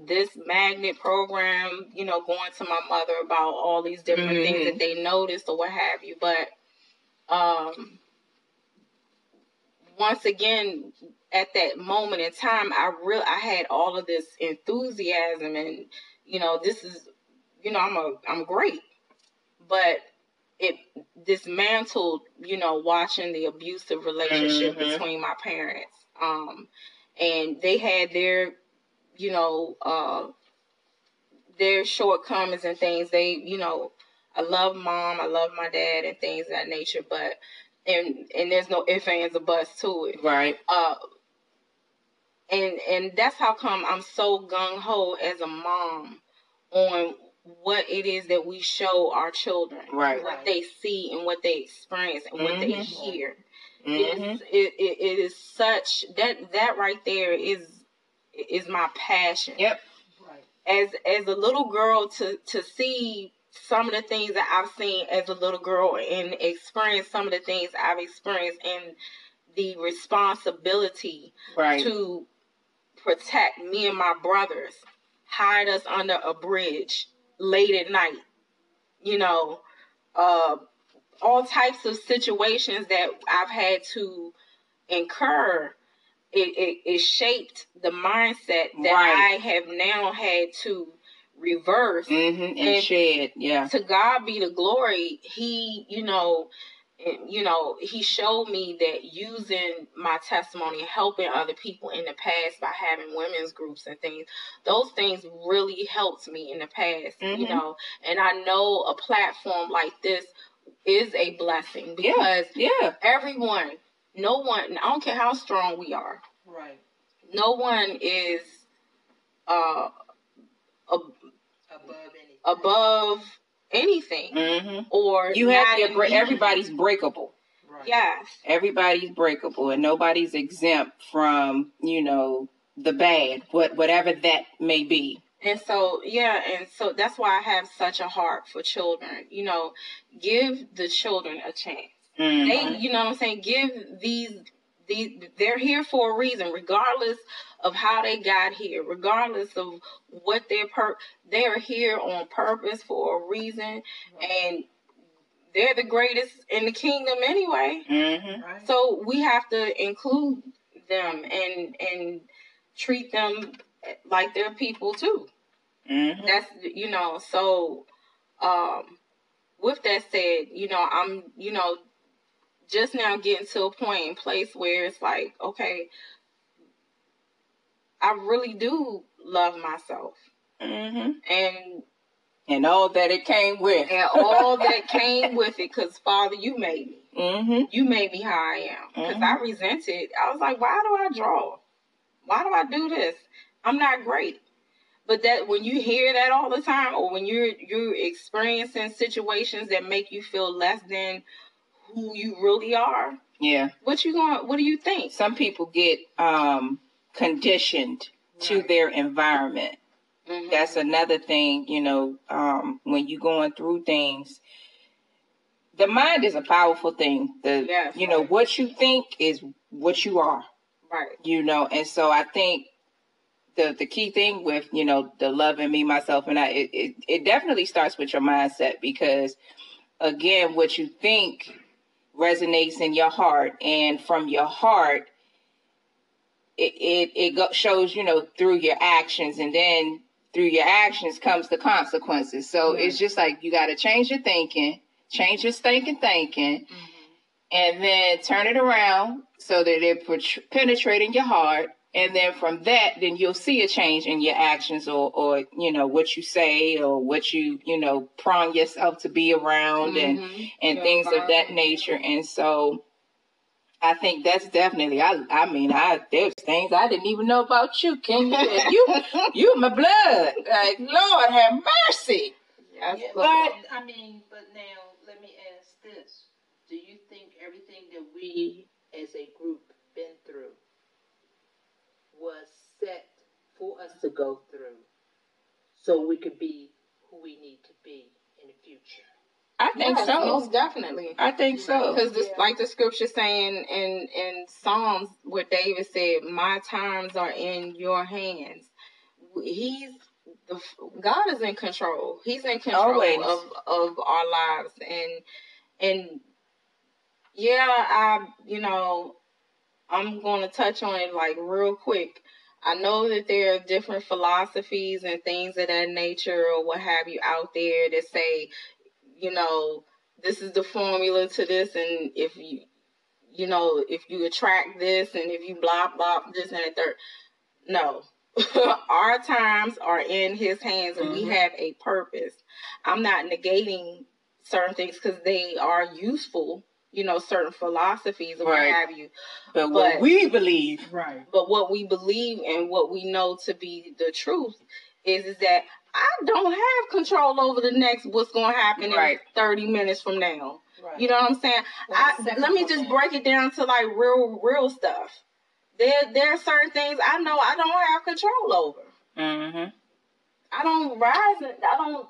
this magnet program, you know, going to my mother about all these different mm-hmm. things that they noticed or what have you. But um, once again, at that moment in time, I real I had all of this enthusiasm and you know, this is you know, I'm a I'm great. But it dismantled, you know, watching the abusive relationship mm-hmm. between my parents. Um, and they had their you know, uh, their shortcomings and things. They, you know, I love mom, I love my dad, and things of that nature. But and and there's no ifs ands or buts to it, right? Uh, and and that's how come I'm so gung ho as a mom on what it is that we show our children, right? What they see and what they experience and what mm-hmm. they hear. Mm-hmm. It, it, it is such that that right there is is my passion. Yep. As as a little girl to to see some of the things that I've seen as a little girl and experience some of the things I've experienced and the responsibility right. to protect me and my brothers, hide us under a bridge late at night. You know, uh, all types of situations that I've had to incur it, it, it shaped the mindset that right. I have now had to reverse mm-hmm, and, and shed. Yeah. To God be the glory. He, you know, you know, he showed me that using my testimony and helping other people in the past by having women's groups and things, those things really helped me in the past, mm-hmm. you know. And I know a platform like this is a blessing because yeah, yeah. everyone no one, I don't care how strong we are. Right. No one is uh, above anything. Above anything. Mm-hmm. Or you have your everybody's breakable. Right. Yes. Everybody's breakable and nobody's exempt from, you know, the bad, what whatever that may be. And so, yeah, and so that's why I have such a heart for children. You know, give the children a chance. Mm-hmm. They, you know what I'm saying? Give these these they're here for a reason, regardless of how they got here, regardless of what their per they're here on purpose for a reason, and they're the greatest in the kingdom anyway. Mm-hmm. So we have to include them and and treat them like they're people too. Mm-hmm. That's you know so. Um, with that said, you know I'm you know just now getting to a point in place where it's like, okay, I really do love myself. Mm-hmm. And and all that it came with. and all (laughs) that came with it, because Father, you made me. Mm-hmm. You made me how I am. Because mm-hmm. I resented. I was like, why do I draw? Why do I do this? I'm not great. But that when you hear that all the time, or when you're you're experiencing situations that make you feel less than who you really are. Yeah. What you going what do you think? Some people get um conditioned right. to their environment. Mm-hmm. That's another thing, you know, um, when you're going through things. The mind is a powerful thing. The yes, you know, what you think is what you are. Right. You know, and so I think the the key thing with, you know, the loving me, myself and I, it, it, it definitely starts with your mindset because again, what you think resonates in your heart and from your heart it it, it shows you know through your actions and then through your actions comes the consequences so mm-hmm. it's just like you got to change your thinking change your thinking thinking mm-hmm. and then turn it around so that it penetrating your heart and then from that then you'll see a change in your actions or or you know what you say or what you you know prong yourself to be around mm-hmm. and and yeah, things fine. of that nature and so I think that's definitely. I. I mean, I there's things I didn't even know about you, King. You, (laughs) you, my blood. Like Lord have mercy. Yes, yeah, but I mean, but now let me ask this: Do you think everything that we as a group been through was set for us to go through so we could be who we need to be in the future. I think yes, so. Most definitely. I think so. Because yeah. like the scripture saying in in Psalms, where David said, "My times are in your hands." He's the God is in control. He's in control Always. of of our lives, and and yeah, I you know I'm going to touch on it like real quick. I know that there are different philosophies and things of that nature or what have you out there that say, you know, this is the formula to this and if you you know, if you attract this and if you blah blah this and the third. No. (laughs) Our times are in his hands and mm-hmm. we have a purpose. I'm not negating certain things because they are useful you know, certain philosophies or right. what have you. But, but what we believe, right? But what we believe and what we know to be the truth is is that I don't have control over the next what's going to happen right. in 30 minutes from now. Right. You know what I'm saying? Well, I, let me just break it down to like real, real stuff. There, there are certain things I know I don't have control over. Mm-hmm. I don't rise. I don't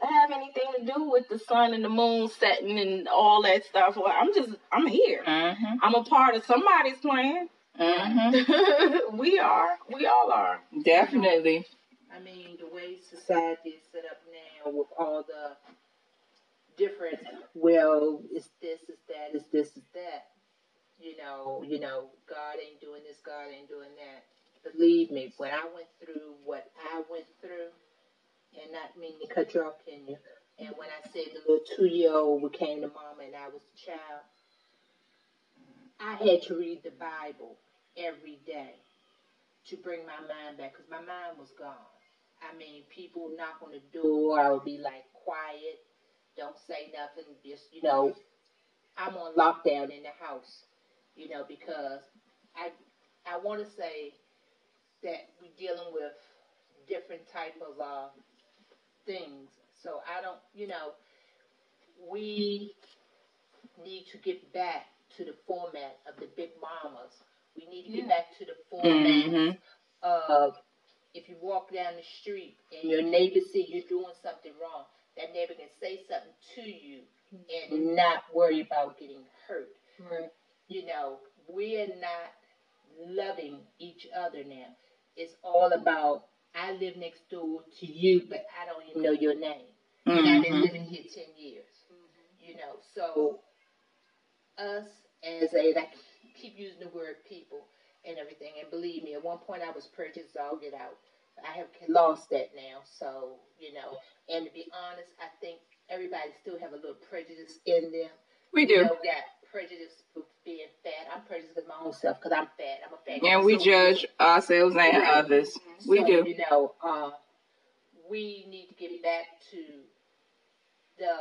have anything to do with the sun and the moon setting and all that stuff. Well, I'm just, I'm here. Mm-hmm. I'm a part of somebody's plan. Mm-hmm. (laughs) we are. We all are. Definitely. I mean, the way society is set up now with all the different, well, it's this, it's that, it's this, it's that. You know, you know, God ain't doing this, God ain't doing that. Believe me, when I went through what I went through, and not mean to cut you off, you? And when I said the little two year old who came to mama and I was a child, I had to read the Bible every day to bring my mind back because my mind was gone. I mean, people knock on the door, I would be like, quiet, don't say nothing, just, you know, I'm on lockdown in the house, you know, because I I want to say that we're dealing with different type of uh, things. So I don't, you know, we need to get back to the format of the big mamas. We need to get yeah. back to the format mm-hmm. of if you walk down the street and your neighbor see you're doing something wrong, that neighbor can say something to you and mm-hmm. not worry about getting hurt. Right. You know, we're not loving each other now. It's all about I live next door to you, but I don't even know your name. Mm-hmm. And I've been mm-hmm. living here 10 years. Mm-hmm. You know, so us as a, I keep using the word people and everything, and believe me, at one point I was prejudiced, I'll get out. I have lost that now, so, you know, and to be honest, I think everybody still have a little prejudice in them. We do. You know, that prejudice being fat. I'm prejudiced with my own self because I'm fat. I'm a fat. And we judge ourselves and right. others. So, we do. You know, uh, we need to get back to the.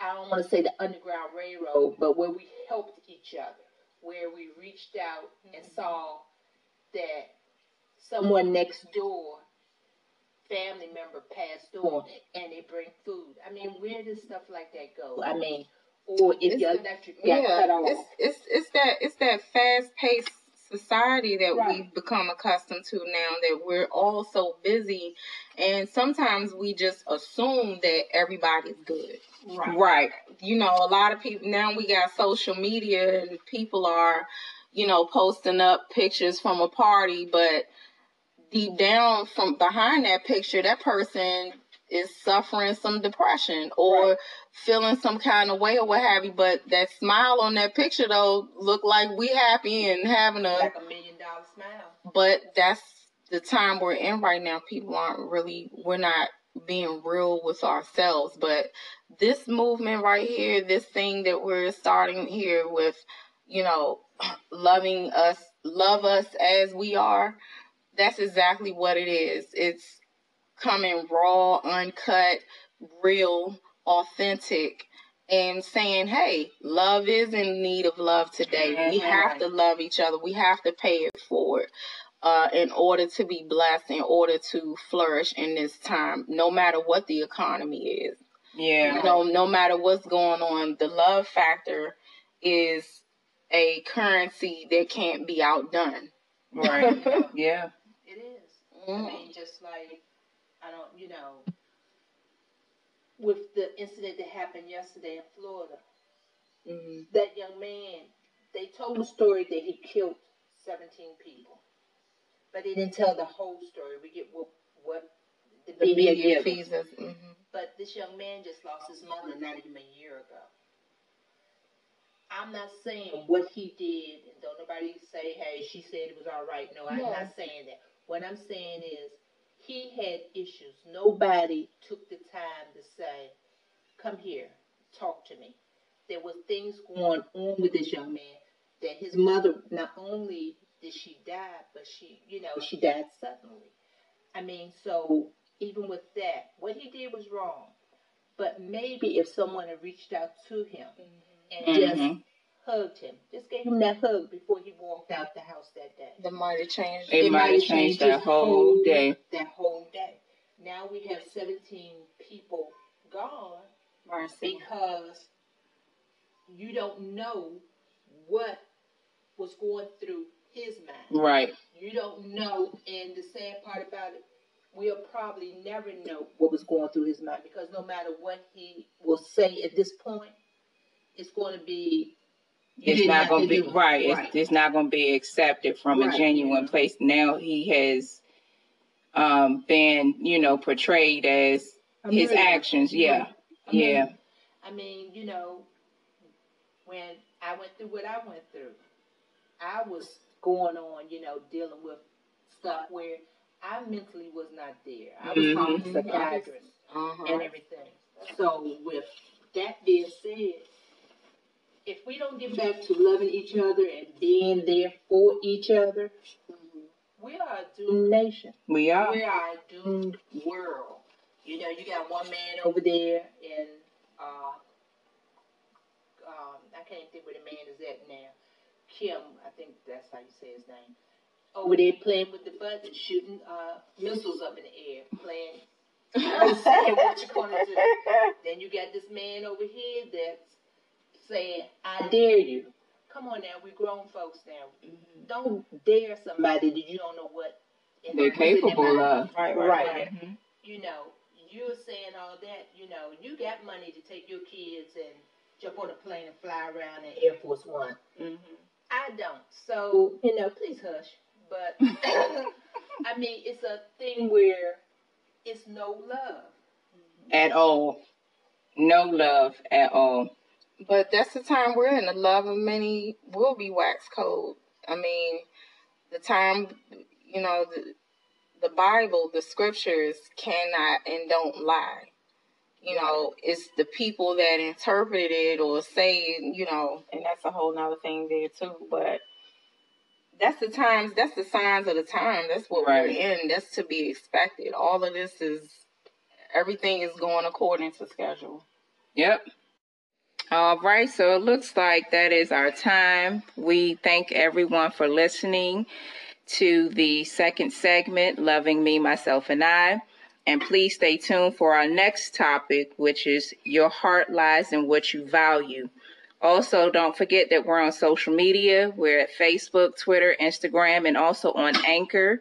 I don't want to say the underground railroad, but where we helped each other, where we reached out and saw that someone next door family member passed on and they bring food. I mean, where does stuff like that go? I mean, or if it's, yeah, cut off. It's, it's it's that it's that fast paced society that right. we've become accustomed to now that we're all so busy and sometimes we just assume that everybody's good. Right. Right. You know, a lot of people now we got social media and people are, you know, posting up pictures from a party, but deep down from behind that picture, that person is suffering some depression or right. feeling some kind of way or what have you. But that smile on that picture though look like we happy and having a like a million dollar smile. But that's the time we're in right now. People aren't really we're not being real with ourselves. But this movement right here, this thing that we're starting here with, you know, (clears throat) loving us, love us as we are, that's exactly what it is. It's coming raw, uncut, real, authentic, and saying, hey, love is in need of love today. Mm-hmm. We have to love each other. We have to pay it forward uh, in order to be blessed, in order to flourish in this time, no matter what the economy is. Yeah. You know, no matter what's going on, the love factor is a currency that can't be outdone. Right. (laughs) yeah. It is. Mm-hmm. I mean, just like I don't, you know, with the incident that happened yesterday in Florida, mm-hmm. that young man, they told the story that he killed 17 people, but they didn't tell the whole story. We get what what the, media gives us. Mm-hmm. But this young man just lost his mother not even a year ago. I'm not saying what he did, and don't nobody say, hey, she said it was all right. No, I'm not saying that. What I'm saying is he had issues. Nobody took the time to say, come here, talk to me. There were things going on with this young man that his mother, not only did she die, but she, you know, she died suddenly. I mean, so even with that, what he did was wrong. But maybe if someone had reached out to him mm-hmm. and just mm-hmm hugged him. Just gave him that hug before he walked out the house that day. That might have changed. It, it might have changed, changed that whole, whole day. That whole day. Now we have 17 people gone Mercy. because you don't know what was going through his mind. Right. You don't know, and the sad part about it, we'll probably never know what was going through his mind because no matter what he will say at this point, it's going to be it's not going to be right. right. It's, it's, not going to be accepted from right. a genuine place. Now he has um, been, you know, portrayed as I'm his ready. actions. Yeah, yeah. I mean, you know, when I went through what I went through, I was going on, you know, dealing with stuff where I mentally was not there. I was mm-hmm. on psychiatrist uh-huh. and everything. So with that being said, if we don't get back to loving each other and being there for each other, we are a doomed nation. We are. We are a doomed world. You know, you got one man over there in, uh, um, I can't think where the man is at now. Kim, I think that's how you say his name. Over there playing with the buttons, shooting uh, missiles up in the air, playing. (laughs) I'm saying what you gonna do. Then you got this man over here that's saying, I dare you. Come on now, we grown folks now. Mm-hmm. Don't dare somebody that you don't know what they're capable of. Right, right. right. Mm-hmm. You know, you're saying all that, you know, you got money to take your kids and jump on a plane and fly around in Air Force One. Mm-hmm. I don't. So, you know, please hush. But, (laughs) I mean, it's a thing where it's no love. At all. No love at all. But that's the time we're in. The love of many will be wax cold. I mean, the time, you know, the, the Bible, the scriptures cannot and don't lie. You know, it's the people that interpret it or say, you know, and that's a whole nother thing there too. But that's the times, that's the signs of the time. That's what right. we're in. That's to be expected. All of this is, everything is going according to schedule. Yep. All right, so it looks like that is our time. We thank everyone for listening to the second segment, Loving Me, Myself, and I. And please stay tuned for our next topic, which is Your Heart Lies in What You Value. Also, don't forget that we're on social media. We're at Facebook, Twitter, Instagram, and also on Anchor.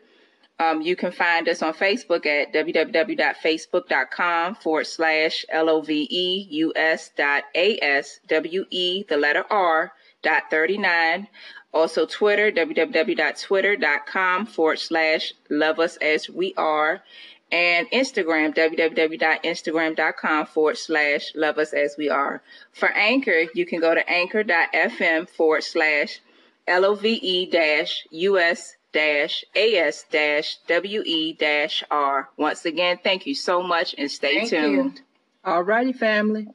Um, you can find us on Facebook at www.facebook.com forward slash L-O-V-E-U-S dot A-S-W-E, the letter R, dot 39. Also Twitter, www.twitter.com forward slash love us as we are. And Instagram, www.instagram.com forward slash love us as we are. For Anchor, you can go to anchor.fm forward slash L-O-V-E dash U-S dash as dash we dash r. Once again, thank you so much and stay thank tuned. You. All righty, family.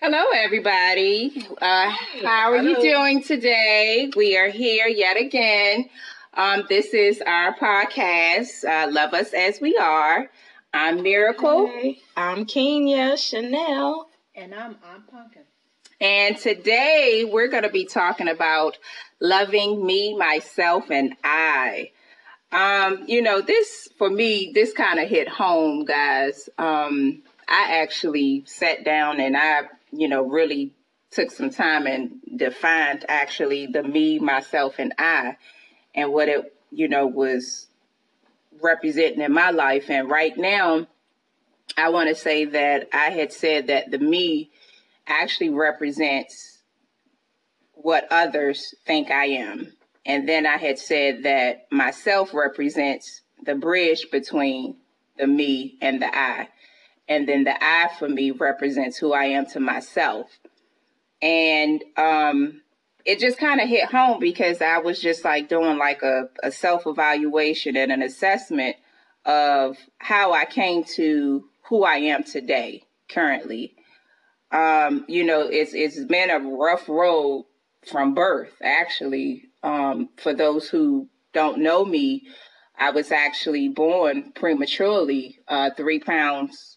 Hello, everybody. Uh, how are you doing today? We are here yet again. Um, this is our podcast, uh, Love Us As We Are. I'm Miracle. Hey, I'm Kenya Chanel. And I'm I'm Pumpkin. And today we're going to be talking about loving me, myself, and I. Um, you know, this for me, this kind of hit home, guys. Um, I actually sat down and I, you know, really took some time and defined actually the me, myself, and I, and what it, you know, was representing in my life. And right now, I want to say that I had said that the me actually represents what others think I am. And then I had said that myself represents the bridge between the me and the I. And then the I for me represents who I am to myself. And um, it just kind of hit home because I was just like doing like a, a self evaluation and an assessment of how I came to who I am today, currently. Um, you know, it's it's been a rough road from birth, actually. Um, for those who don't know me, I was actually born prematurely, uh, three pounds,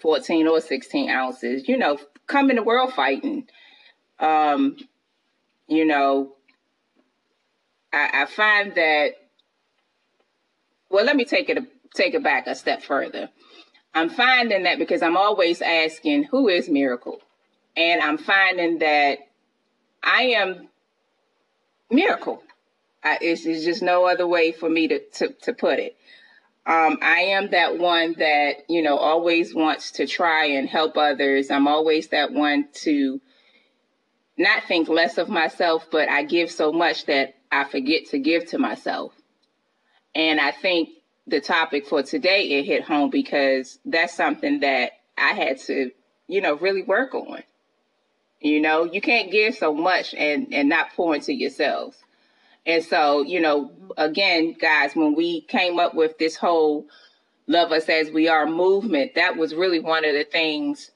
14 or 16 ounces, you know, coming to world fighting. Um, you know, I, I find that, well, let me take it, take it back a step further. I'm finding that because I'm always asking, who is Miracle? And I'm finding that I am Miracle. I, it's, it's, just no other way for me to, to, to put it. Um, I am that one that, you know, always wants to try and help others. I'm always that one to not think less of myself, but I give so much that I forget to give to myself. And I think the topic for today, it hit home because that's something that I had to, you know, really work on. You know, you can't give so much and, and not pour into yourselves. And so, you know, again, guys, when we came up with this whole love us as we are movement, that was really one of the things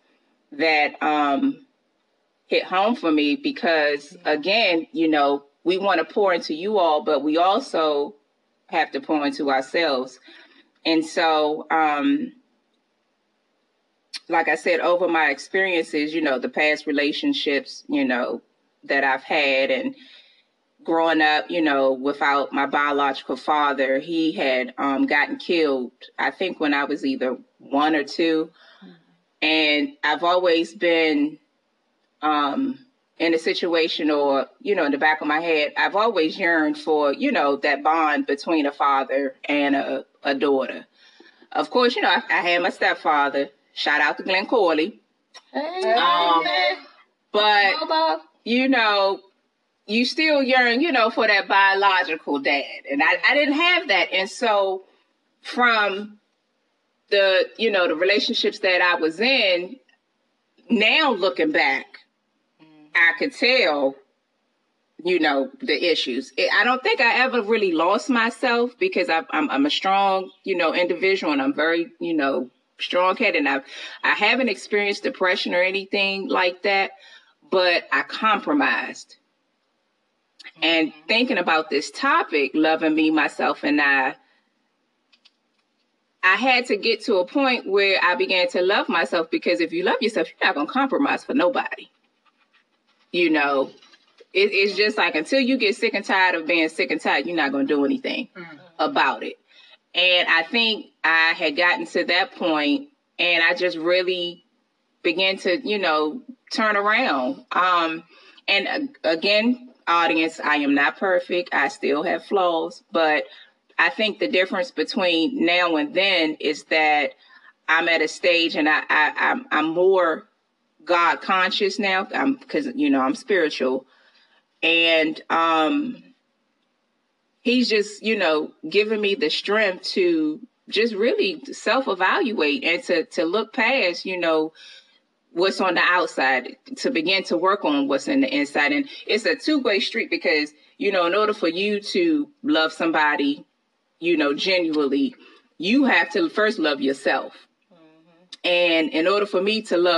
that um, hit home for me because, again, you know, we want to pour into you all, but we also have to pour into ourselves. And so, um, like I said, over my experiences, you know, the past relationships, you know, that I've had and growing up, you know, without my biological father, he had um, gotten killed, I think when I was either one or 2 mm-hmm. And I've always been um, in a situation or, you know, in the back of my head, I've always yearned for, you know, that bond between a father and a, a daughter. Of course, you know, I, I had my stepfather. Shout out to Glenn Corley. Hey, um, but, you know, you still yearn, you know, for that biological dad. And I, I didn't have that. And so from the, you know, the relationships that I was in, now looking back, I could tell, you know, the issues. I don't think I ever really lost myself because I, I'm, I'm a strong, you know, individual and I'm very, you know, strong headed. And I, I haven't experienced depression or anything like that, but I compromised. And mm-hmm. thinking about this topic, loving me, myself, and I, I had to get to a point where I began to love myself because if you love yourself, you're not going to compromise for nobody you know, it, it's just like until you get sick and tired of being sick and tired, you're not going to do anything mm-hmm. about it. And I think I had gotten to that point and I just really began to, you know, turn around. Um, and again, audience, I am not perfect. I still have flaws, but I think the difference between now and then is that I'm at a stage and I, I I'm, I'm more God conscious now. I'm because you know I'm spiritual, and um, He's just you know giving me the strength to just really self evaluate and to to look past you know what's on the outside to begin to work on what's in the inside. And it's a two-way street because you know in order for you to love somebody you know genuinely you have to first love yourself. Mm-hmm. And in order for me to love